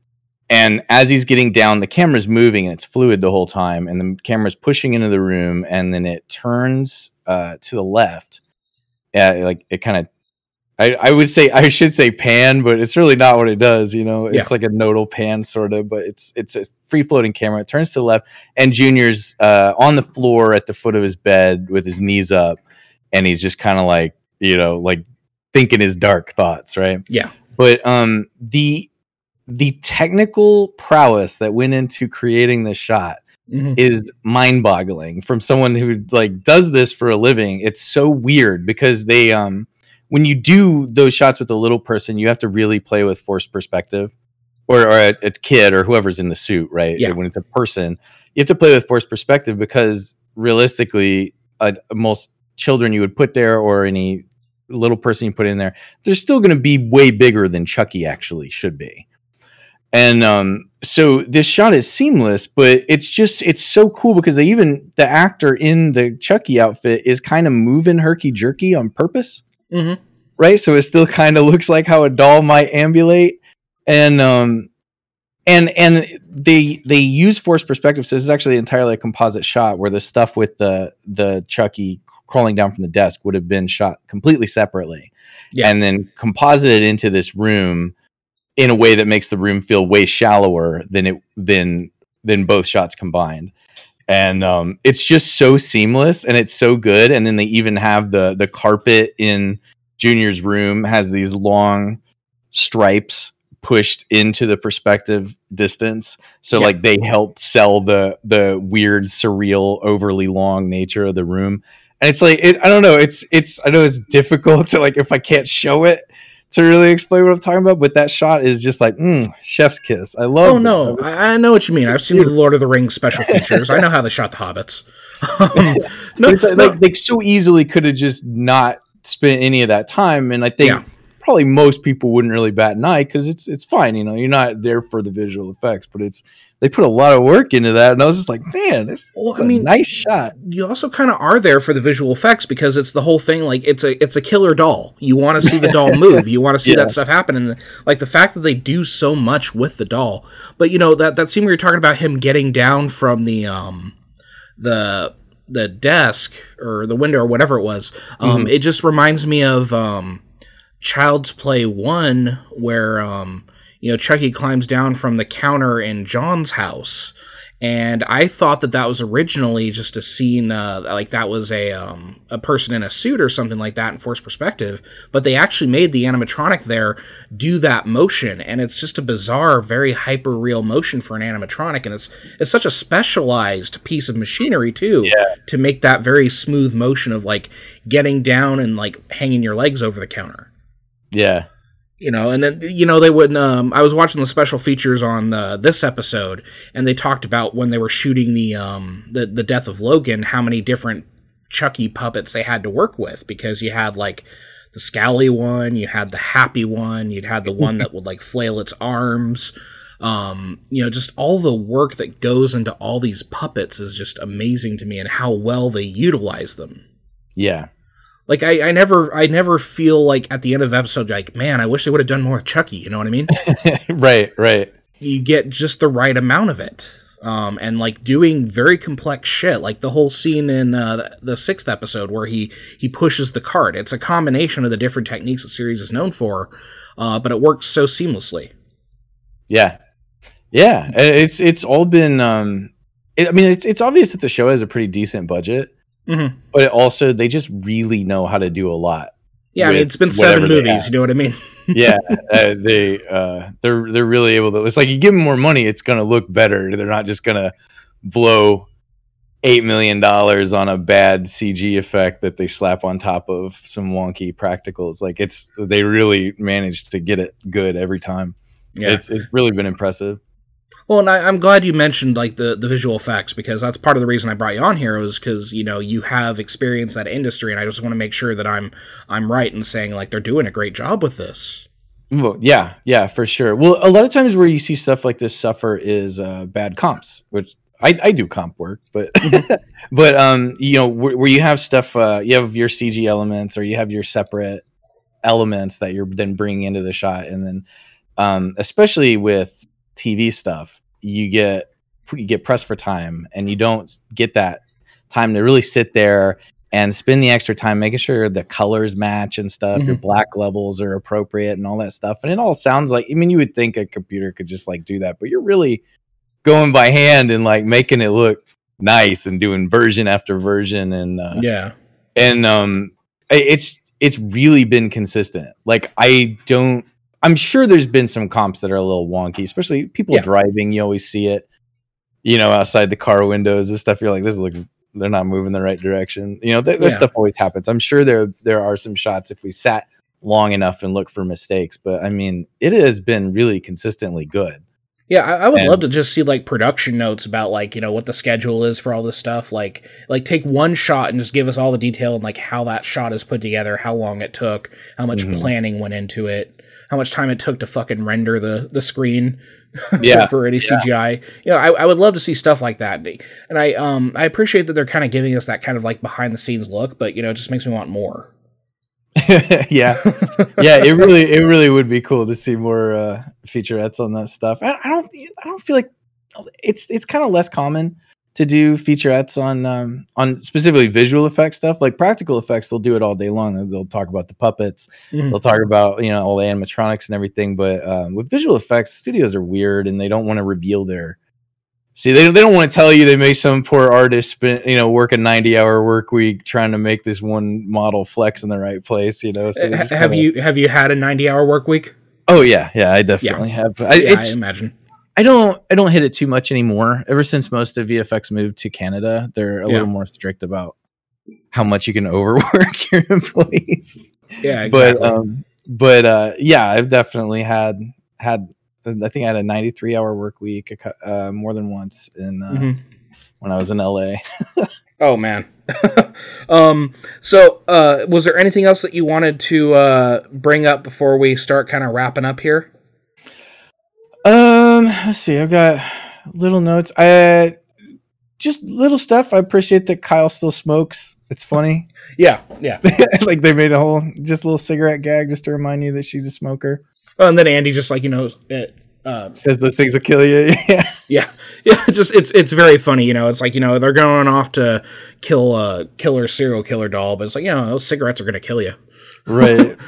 and as he's getting down, the camera's moving and it's fluid the whole time, and the camera's pushing into the room, and then it turns uh, to the left. Yeah, like it kind of. I, I would say I should say pan, but it's really not what it does. You know, it's Yeah. like a nodal pan sort of, but it's it's a free floating camera. It turns to the left, and Junior's uh, on the floor at the foot of his bed with his knees up, and he's just kind of like you know like thinking his dark thoughts, right? Yeah. But um, the the technical prowess that went into creating this shot Mhm. is mind-boggling from someone who like does this for a living it's so weird because they um when you do those shots with a little person you have to really play with forced perspective or, or a, a kid or whoever's in the suit right Yeah. when it's a person you have to play with forced perspective because realistically uh, most children you would put there or any little person you put in there they're still going to be way bigger than chucky actually should be and um, so this shot is seamless, but it's just it's so cool because they even the actor in the Chucky outfit is kind of moving herky jerky on purpose, Mhm. right? So it still kind of looks like how a doll might ambulate, and um, and and they they use forced perspective. So this is actually entirely a composite shot where the stuff with the the Chucky crawling down from the desk would have been shot completely separately, Yeah. and then composited into this room in a way that makes the room feel way shallower than it than than both shots combined and um, it's just so seamless and it's so good and then they even have the the carpet in junior's room has these long stripes pushed into the perspective distance so Yeah. like they help sell the the weird surreal overly long nature of the room and it's like it, i don't know it's it's i know it's difficult to like if i can't show it to really explain what i'm talking about but that shot is just like mm, chef's kiss i love Oh no, I, I know what you mean. I've seen the Lord of the Rings special features. I know how they shot the hobbits. Um, no, it's like, no, like they so easily could have just not spent any of that time and i think Yeah. probably most people wouldn't really bat an eye because it's it's fine you know you're not there for the visual effects but it's they put a lot of work into that and i was just like man this, Well, this I is a mean- nice shot you also kind of are there for the visual effects because it's the whole thing. Like it's a it's a killer doll. You want to see the doll move. You want to see Yeah. that stuff happen. And like the fact that they do so much with the doll. But you know that that scene where you're talking about him getting down from the um the the desk or the window or whatever it was. Um, It just reminds me of um, Child's Play one where um, you know Chucky climbs down from the counter in John's house and I thought that that was originally just a scene, uh, like that was a um, a person in a suit or something like that in forced perspective. But they actually made the animatronic there do that motion, and it's just a bizarre, very hyper real motion for an animatronic, and it's it's such a specialized piece of machinery too Yeah. to make that very smooth motion of like getting down and like hanging your legs over the counter Yeah. You know and then you know they would um i was watching the special features on the, this episode and they talked about when they were shooting the um the, the death of logan how many different chucky puppets they had to work with because you had like the scally one you had the happy one you'd had the one that would like flail its arms um you know just all the work that goes into all these puppets is just amazing to me and how well they utilize them Yeah. Like I, I never I never feel like at the end of the episode like man I wish they would have done more with Chucky you know what I mean right, right. you get just the right amount of it um, and like doing very complex shit like the whole scene in uh, the- the sixth episode where he he pushes the cart it's a combination of the different techniques the series is known for uh, but it works so seamlessly Yeah. Yeah. It's it's all been um it, I mean it's it's obvious that the show has a pretty decent budget, mm-hmm. but also they just really know how to do a lot. yeah I mean it's been seven movies you know what I mean yeah, uh, they uh, they're they're really able to. It's like you give them more money, it's going to look better. They're not just going to blow eight million dollars on a bad CG effect that they slap on top of some wonky practicals. Like it's they really managed to get it good every time. yeah It's it's really been impressive. Well, and I, I'm glad you mentioned like the, the visual effects because that's part of the reason I brought you on here was because you know you have experience that industry, and I just want to make sure that I'm I'm right in saying like they're doing a great job with this. Well, yeah, yeah, for sure. Well, a lot of times where you see stuff like this suffer is uh, bad comps, which I, I do comp work, but but um, you know, where, where you have stuff, uh, you have your CG elements or you have your separate elements that you're then bringing into the shot, and then um, especially with TV stuff, you get you get pressed for time, and you don't get that time to really sit there and spend the extra time making sure the colors match and stuff. Your black levels are appropriate and all that stuff. And it all sounds like I mean, you would think a computer could just like do that, but you're really going by hand and like making it look nice and doing version after version and uh, Yeah, and um it's it's really been consistent like i don't i'm sure there's been some comps that are a little wonky especially people Yeah. driving you always see it you know outside the car windows and stuff you're like this looks they're not moving the right direction you know that, that Yeah. stuff always happens i'm sure there there are some shots if we sat long enough and looked for mistakes but i mean it has been really consistently good yeah. I, I would And- love to just see like production notes about like you know what the schedule is for all this stuff. Like like take one shot and just give us all the detail and like how that shot is put together, how long it took, how much Mhm. planning went into it, how much time it took to fucking render the the screen. Yeah, for any yeah. CGI. You know, I, I would love to see stuff like that. And I um I appreciate that they're kind of giving us that kind of like behind the scenes look, but you know, it just makes me want more. yeah yeah it really it really would be cool to see more uh featurettes on that stuff i, I don't i don't feel like it's it's kind of less common to do featurettes on um on specifically visual effects stuff. Like practical effects they'll do it all day long. They'll talk about the puppets. Mhm. they'll talk about you know all the animatronics and everything. But um, with visual effects studios are weird and they don't want to reveal their see they, they don't want to tell you they made some poor artist spend you know work a 90 hour work week trying to make this one model flex in the right place you know? So just have kinda- you have you had a 90 hour work week? oh yeah. Yeah i definitely have. I, Yeah, I imagine. I don't I don't hit it too much anymore. Ever since most of VFX moved to Canada, they're a Yeah. little more strict about how much you can overwork your employees. Yeah, exactly. But um but uh yeah, I've definitely had had I think I had a 93 hour work week uh, more than once in uh, Mhm. when I was in LA. Oh man. um so uh was there anything else that you wanted to uh bring up before we start kind of wrapping up here? Um, let's see. I've got little notes. I just little stuff. I appreciate that Kyle still smokes. It's funny. Yeah, yeah. like they made a whole just a little cigarette gag just to remind you that she's a smoker. Oh, and then Andy just like, you know, it, uh Says those things will kill you. yeah. yeah. Yeah, just it's it's very funny, you know. It's like, you know, they're going off to kill a killer serial killer doll, but it's like, you know, those cigarettes are going to kill you. Right.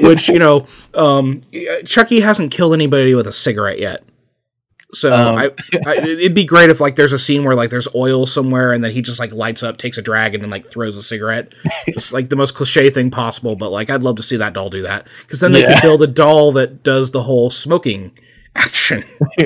Which, you know, um Chucky hasn't killed anybody with a cigarette yet. So Um, I, I, it'd be great if like there's a scene where like there's oil somewhere and then he just like lights up, takes a drag, and then like throws a cigarette. just like the most cliche thing possible. But like I'd love to see that doll do that because then they Yeah. could build a doll that does the whole smoking action.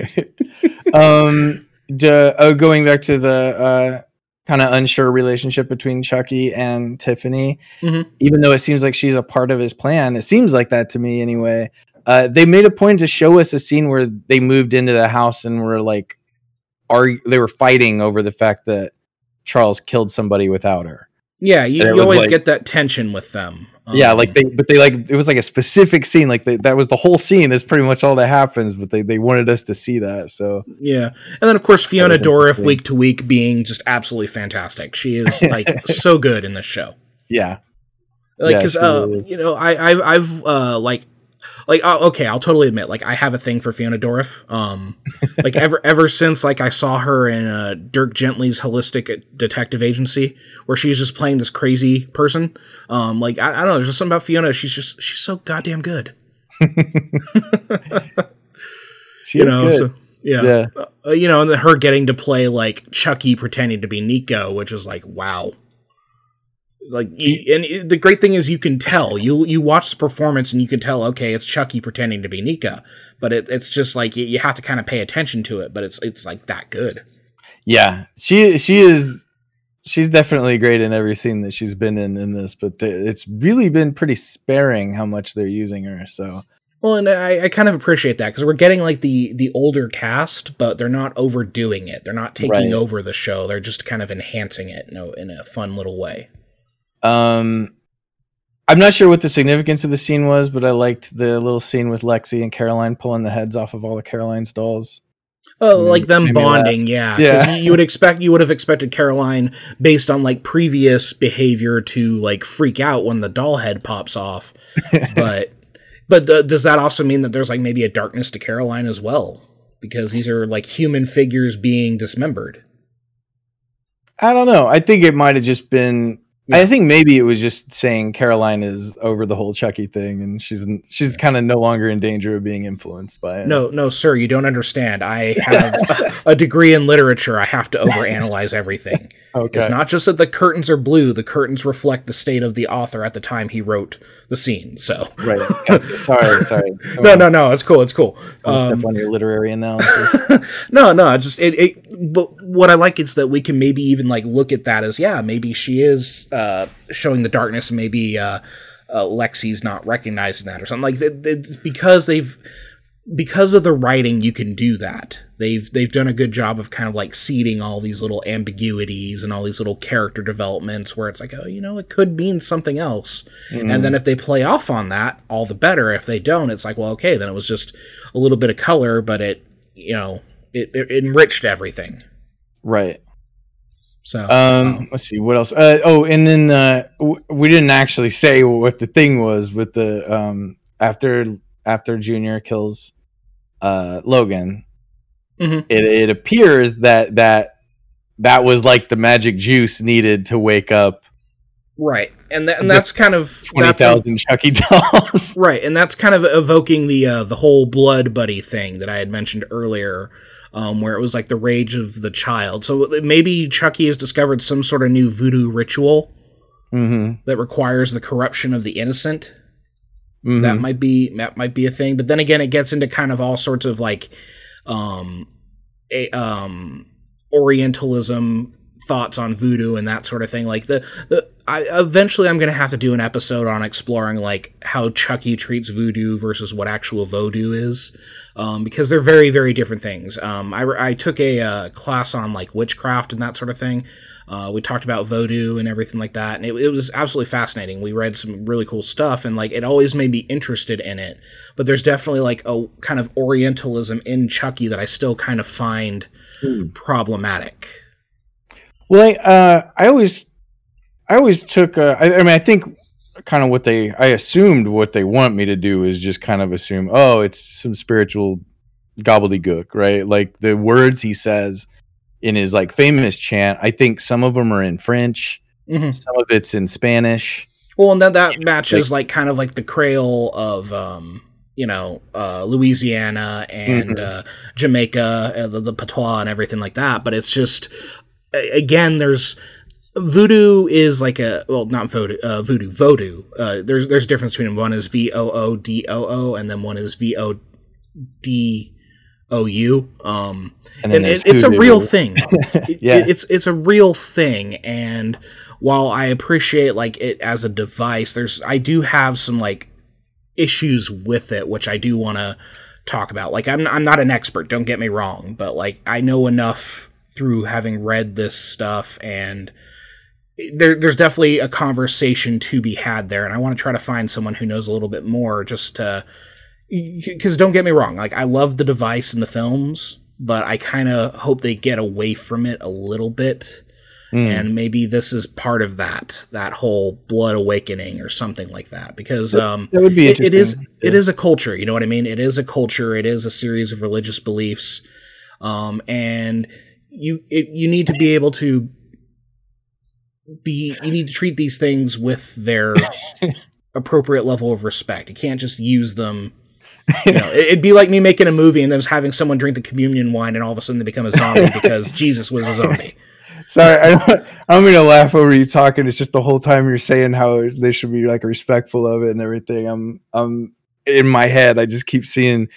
um, d- oh, going back to the uh, kind of unsure relationship between Chucky and Tiffany, Mhm. even though it seems like she's a part of his plan, it seems like that to me anyway. Uh, they made a point to show us a scene where they moved into the house and were like, are they were fighting over the fact that Charles killed somebody without her. Yeah, you, you always like- get that tension with them. yeah, Um, like they, but they like it was like a specific scene. Like they, that was the whole scene. That's pretty much all that happens. But they they wanted us to see that. So Yeah, and then of course Fiona was Dourif week to week being just absolutely fantastic. She is like so good in this show. yeah, Like Yeah, because uh, you know I I've, I've uh like like okay I'll totally admit like I have a thing for Fiona Dourif. Um, like ever ever since like I saw her in uh, Dirk Gently's Holistic Detective Agency where she's just playing this crazy person. Um, like I, I don't know, there's just something about Fiona. She's just she's so goddamn good. she You is know, good. so yeah. yeah. uh, you know, and then her getting to play like Chucky pretending to be Nica, which is like wow. Like, and the great thing is you can tell you you watch the performance and you can tell okay it's Chucky pretending to be Nica, but it, it's just like you, you have to kind of pay attention to it, but it's it's like that good. Yeah, she she is she's definitely great in every scene that she's been in in this, but th- it's really been pretty sparing how much they're using her. So Well, and I, I kind of appreciate that because we're getting like the the older cast, but they're not overdoing it. They're not taking Right. over the show. They're just kind of enhancing it in a, in a fun little way. Um I'm not sure what the significance of the scene was, but I liked the little scene with Lexy and Caroline pulling the heads off of all the Caroline's dolls. Oh, like them laugh. bonding, yeah. Yeah. you, would expect you would have expected Caroline based on like previous behavior to like freak out when the doll head pops off, but but does that also mean that there's like maybe a darkness to Caroline as well? Because these are like human figures being dismembered. I don't know. I think it might have just been. I think maybe it was just saying Caroline is over the whole Chucky thing, and she's she's kind of no longer in danger of being influenced by it. No, no, sir, you don't understand. I have a degree in literature. I have to overanalyze everything. okay. It's not just that the curtains are blue; the curtains reflect the state of the author at the time he wrote the scene. So, right. Sorry, sorry. no, no, no, it's cool. It's cool. Um, step on your literary analysis. no, no, just it, it. But what I like is that we can maybe even like look at that as yeah, maybe she is uh, showing the darkness, maybe uh, uh, Lexy's not recognizing that or something like that. It's because they've because of the writing, you can do that. They've they've done a good job of kind of like seeding all these little ambiguities and all these little character developments where it's like, oh, you know, it could mean something else. And then if they play off on that, all the better. If they don't, it's like, well, okay, then it was just a little bit of color, but it, you know, it, it enriched everything. right. So, Um. Let's see what else. Uh, oh, and then uh, w- we didn't actually say what the thing was with the um after after Junior kills uh Logan. Mhm. It it appears that that that was like the magic juice needed to wake up right, and that, and that's kind of twenty thousand Chucky dolls. Right, and that's kind of evoking the uh, the whole blood buddy thing that I had mentioned earlier, um, where it was like the rage of the child. So maybe Chucky has discovered some sort of new voodoo ritual mm-hmm. that requires the corruption of the innocent. Mm-hmm. That might be that might be a thing. But then again, it gets into kind of all sorts of like, um, a, um, Orientalism thoughts on voodoo and that sort of thing. Like the the I eventually I'm gonna have to do an episode on exploring like how Chucky treats voodoo versus what actual voodoo is, um, because they're very very different things. Um, I I took a uh, class on like witchcraft and that sort of thing. Uh, we talked about voodoo and everything like that, and it, it was absolutely fascinating. We read some really cool stuff, and like it always made me interested in it. But there's definitely like a kind of Orientalism in Chucky that I still kind of find problematic. Well, I, uh, I always, I always took. Uh, I, I mean, I think kind of what they, I assumed what they want me to do is just kind of assume, oh, it's some spiritual gobbledygook, right? Like the words he says in his like famous chant. I think some of them are in French, Mhm. some of it's in Spanish. Well, and that that matches like kind of like the Creole of um you know uh, Louisiana and Mhm. uh, Jamaica, uh, the, the patois and everything like that. But it's just again, there's voodoo is like a well, not voodoo, uh, voodoo, voodoo. Uh, there's there's a difference between them. one is V O O D O O and then one is V O D O U. Um, And and, it, it's a real thing. It- Yeah. it's it's a real thing, and while I appreciate like it as a device, there's I do have some like issues with it, which I do want to talk about. Like I'm I'm not an expert, don't get me wrong, but like I know enough through having read this stuff and. There, there's definitely a conversation to be had there, and I want to try to find someone who knows a little bit more, just to because don't get me wrong like i love the device in the films but i kind of hope they get away from it a little bit Mm. and maybe this is part of that that whole blood awakening or something like that because um that would be it, it is Yeah. is a culture you know what i mean it is a culture it is a series of religious beliefs um and you it, you need to be able to be you need to treat these things with their appropriate level of respect you can't just use them you know, it- it'd be like me making a movie and then just having someone drink the communion wine and all of a sudden they become a zombie because Jesus was a zombie. Sorry, I don't, I don't mean to laugh over you talking. It's just the whole time you're saying how they should be like respectful of it and everything. I'm, I'm in my head. I just keep seeing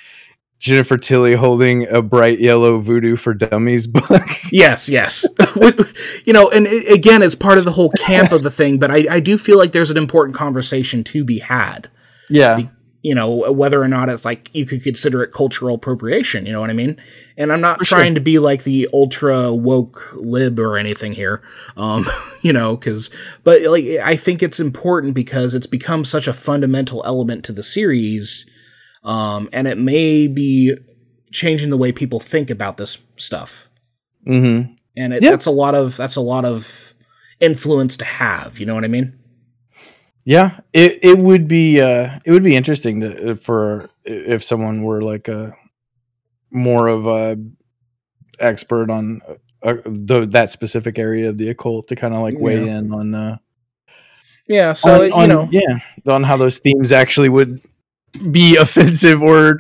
Jennifer Tilly holding a bright yellow voodoo for dummies book. Yes, yes. you know, and i again, it's part of the whole camp of the thing, but I, I do feel like there's an important conversation to be had. yeah, You know, whether or not it's like you could consider it cultural appropriation, you know what I mean? And I'm not For sure. trying to be like the ultra woke lib or anything here. Um, you know, cuz but like I think it's important because it's become such a fundamental element to the series. Um, and it may be changing the way people think about this stuff hmm and it, Yeah. that's a lot of that's a lot of influence to have you know what i mean yeah. It it would be uh it would be interesting to for if someone were like a more of a expert on uh, the, that specific area of the occult to kind of like weigh Yeah. in on uh yeah so on, you on- know yeah on how those themes actually would be offensive or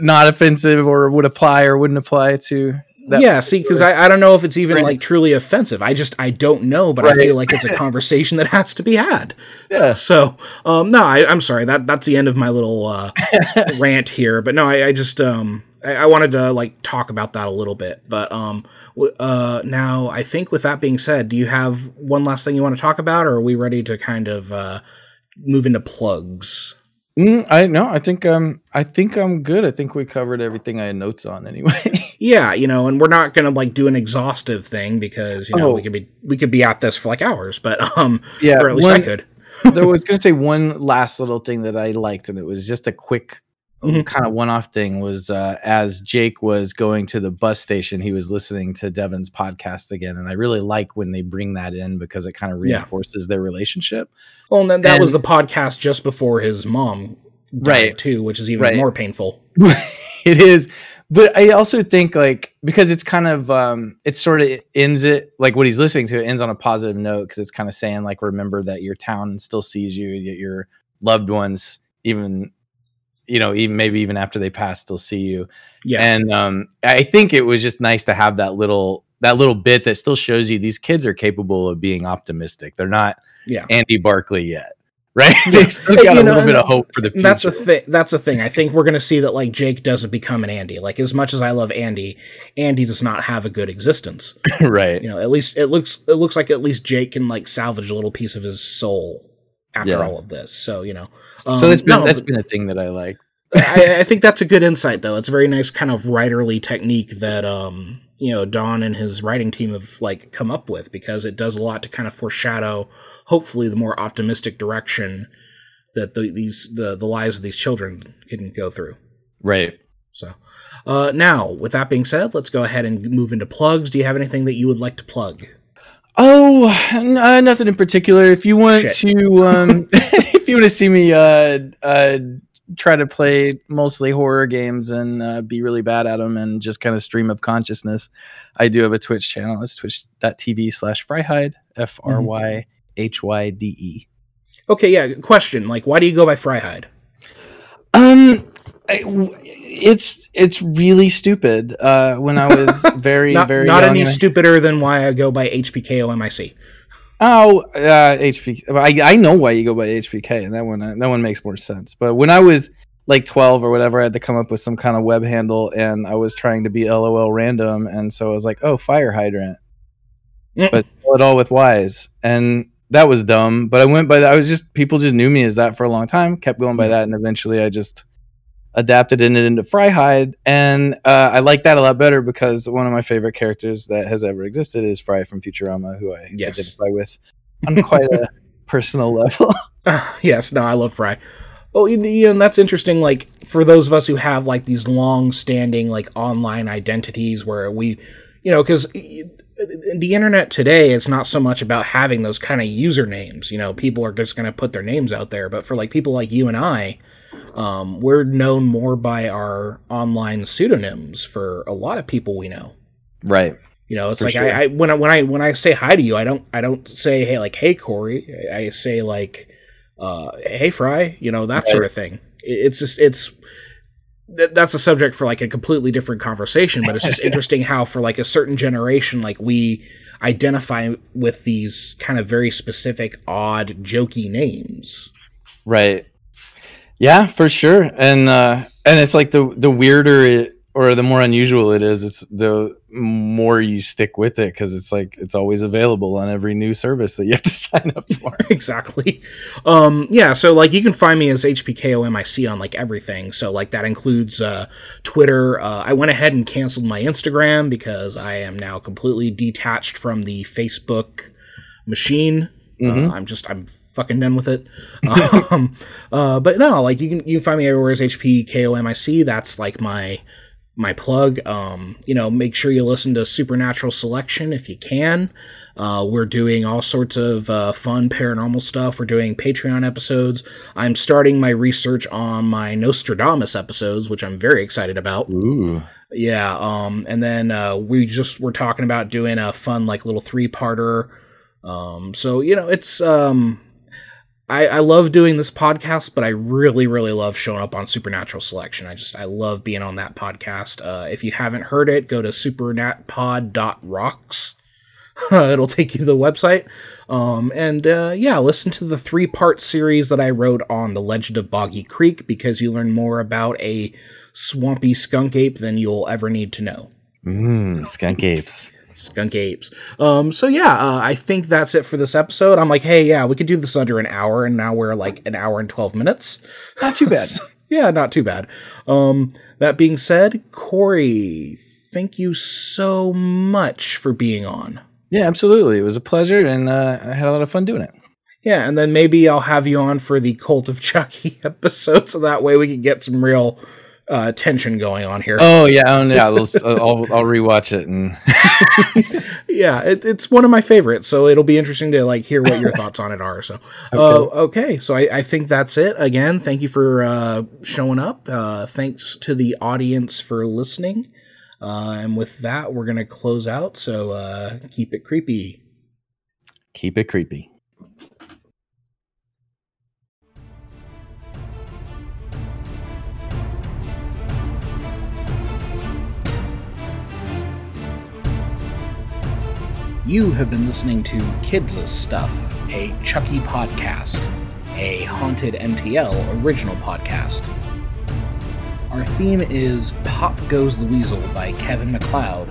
not offensive or would apply or wouldn't apply to that yeah see because I, I don't know if it's even Right. like truly offensive. I just i don't know but i feel like it's a conversation that has to be had. Yeah. So um no I, i'm sorry. That that's the end of my little uh rant here. But no i, I just um I, I wanted to like talk about that a little bit. But um w- uh now i think with that being said do you have one last thing you want to talk about or are we ready to kind of uh move into plugs Mm, I know. I think um, I think I'm good. I think we covered everything I had notes on anyway. Yeah, you know, and we're not gonna like do an exhaustive thing because you know Oh. we could be we could be at this for like hours, but um, yeah, or at least I could. there was going to say one last little thing that I liked, and it was just a quick Mhm. kind of one-off thing. Was uh, as Jake was going to the bus station, he was listening to Devon's podcast again, and I really like when they bring that in because it kind of Yeah. reinforces their relationship. Well, and then that was the podcast just before his mom died Right. too, which is even Right. more painful. it is but i also think like because it's kind of um it sort of ends it like what he's listening to it ends on a positive note because it's kind of saying like remember that your town still sees you yet your loved ones even you know even maybe even after they pass they'll see you Yeah, and um i think it was just nice to have that little that little bit that still shows you these kids are capable of being optimistic they're not yeah. andy barclay yet right Yeah. they've still got you a know, little bit of hope for the future That's a thing. That's a thing. I think we're gonna see that like Jake doesn't become an Andy. Like as much as I love Andy, Andy does not have a good existence. right You know, at least it looks it looks like at least Jake can like salvage a little piece of his soul after Yeah. all of this. So you know, so um, that's been no, that's been a thing that i like I, I think that's a good insight, though. It's a very nice kind of writerly technique that um, you know Don and his writing team have like come up with because it does a lot to kind of foreshadow, hopefully, the more optimistic direction that the, these the the lives of these children can go through. right So, uh, now with that being said, let's go ahead and move into plugs. Do you have anything that you would like to plug? Oh, n- uh, nothing in particular. If you want Shit. to, um, if you want to see me uh, uh, try to play mostly horror games and uh, be really bad at them and just kind of stream of consciousness, I do have a Twitch channel. It's twitch.tv slash fryhide, F R Y H Y D E. Okay, yeah. Question: Like, why do you go by Fryhide? Um, I, it's it's really stupid. Uh, when I was very not, very not young any I- stupider than why I go by HPKOMIC. Oh, uh, HPK. I, I know why you go by HPK, and that one that one makes more sense. But when I was like 12 or whatever, I had to come up with some kind of web handle, and I was trying to be LOL random, and so I was like, oh, fire hydrant, Mm. but spell it all with Y's, and that was dumb. But I went by that. I was just people just knew me as that for a long time, kept going by Mm. that, and eventually I just adapted it into Fryhide, and uh, I like that a lot better because one of my favorite characters that has ever existed is Fry from Futurama, who I Yes. identify with on quite a personal level. Ah, yes, no, I love Fry. Oh, you you know, and that's interesting. Like for those of us who have like these long-standing like online identities, where we, you know, because the internet today is not so much about having those kind of usernames. You know, people are just going to put their names out there. But for like people like you and I, um, we're known more by our online pseudonyms for a lot of people we know. right. You know, it's For like sure. I, I when I when I when I say hi to you, I don't I don't say hey like hey Corey. I I say like uh, hey Fry. You know that Right. sort of thing. It- It's just it's th- that's a subject for like a completely different conversation. But it's just interesting how for like a certain generation, like we identify with these kind of very specific, odd, jokey names. Right. Yeah, for sure. And uh and it's like the the weirder it or the more unusual it is, it's the more you stick with it because it's like it's always available on every new service that you have to sign up for. exactly. Um, yeah, so like you can find me as HPKOMIC on like everything. So like that includes uh, Twitter. Uh, I went ahead and canceled my Instagram because I am now completely detached from the Facebook machine. Mhm. Uh, I'm just I'm fucking done with it. um, uh, but no, like you can you can find me everywhere as HPKOMIC. That's like my my plug. Um, you know, make sure you listen to Supernatural Selection if you can. Uh, we're doing all sorts of uh, fun paranormal stuff. We're doing Patreon episodes. I'm starting my research on my Nostradamus episodes, which I'm very excited about. Ooh. Yeah, um, and then uh, we just were talking about doing a fun like little three parter. Um, so you know, it's um, I, I love doing this podcast, but I really, really love showing up on Supernatural Selection. I just I love being on that podcast. Uh, if you haven't heard it, go to supernatpod.rocks. It'll take you to the website. Um, and uh, yeah, listen to the three part series that I wrote on the Legend of Boggy Creek because you learn more about a swampy skunk ape than you'll ever need to know. Mmm, skunk apes. Skunk apes. Um, so yeah, uh, I think that's it for this episode. I'm like, hey, yeah, we could do this under an hour, and now we're like an hour and twelve minutes. Not too bad. yeah, not too bad. Um, that being said, Corey, thank you so much for being on. yeah, absolutely. It was a pleasure and uh, I had a lot of fun doing it. Yeah, and then maybe I'll have you on for the Cult of Chucky episode, so that way we can get some real uh, tension going on here. Oh yeah, um, yeah. I'll, I'll I'll rewatch it and yeah, it, it's one of my favorites, so it'll be interesting to like hear what your thoughts on it are. So, okay, uh, okay so I, I think that's it. Again, thank you for uh, showing up. Uh, thanks to the audience for listening. Uh, and with that, we're gonna close out. So uh, keep it creepy. keep it creepy. You have been listening to Kids' Stuff, a Chucky podcast, a Haunted MTL original podcast. Our theme is Pop Goes the Weasel by Kevin MacLeod.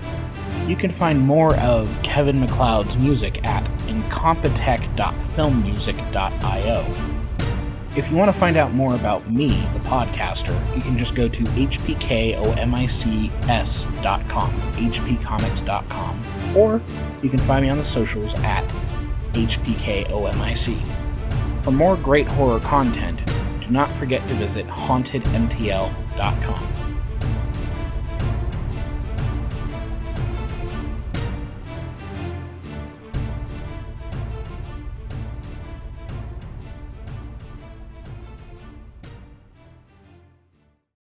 You can find more of Kevin MacLeod's music at incompetech.filmmusic.io. If you want to find out more about me, the podcaster, you can just go to hpkomics.com, hpcomics.com, or you can find me on the socials at hpkomic. For more great horror content, do not forget to visit hauntedmtl.com.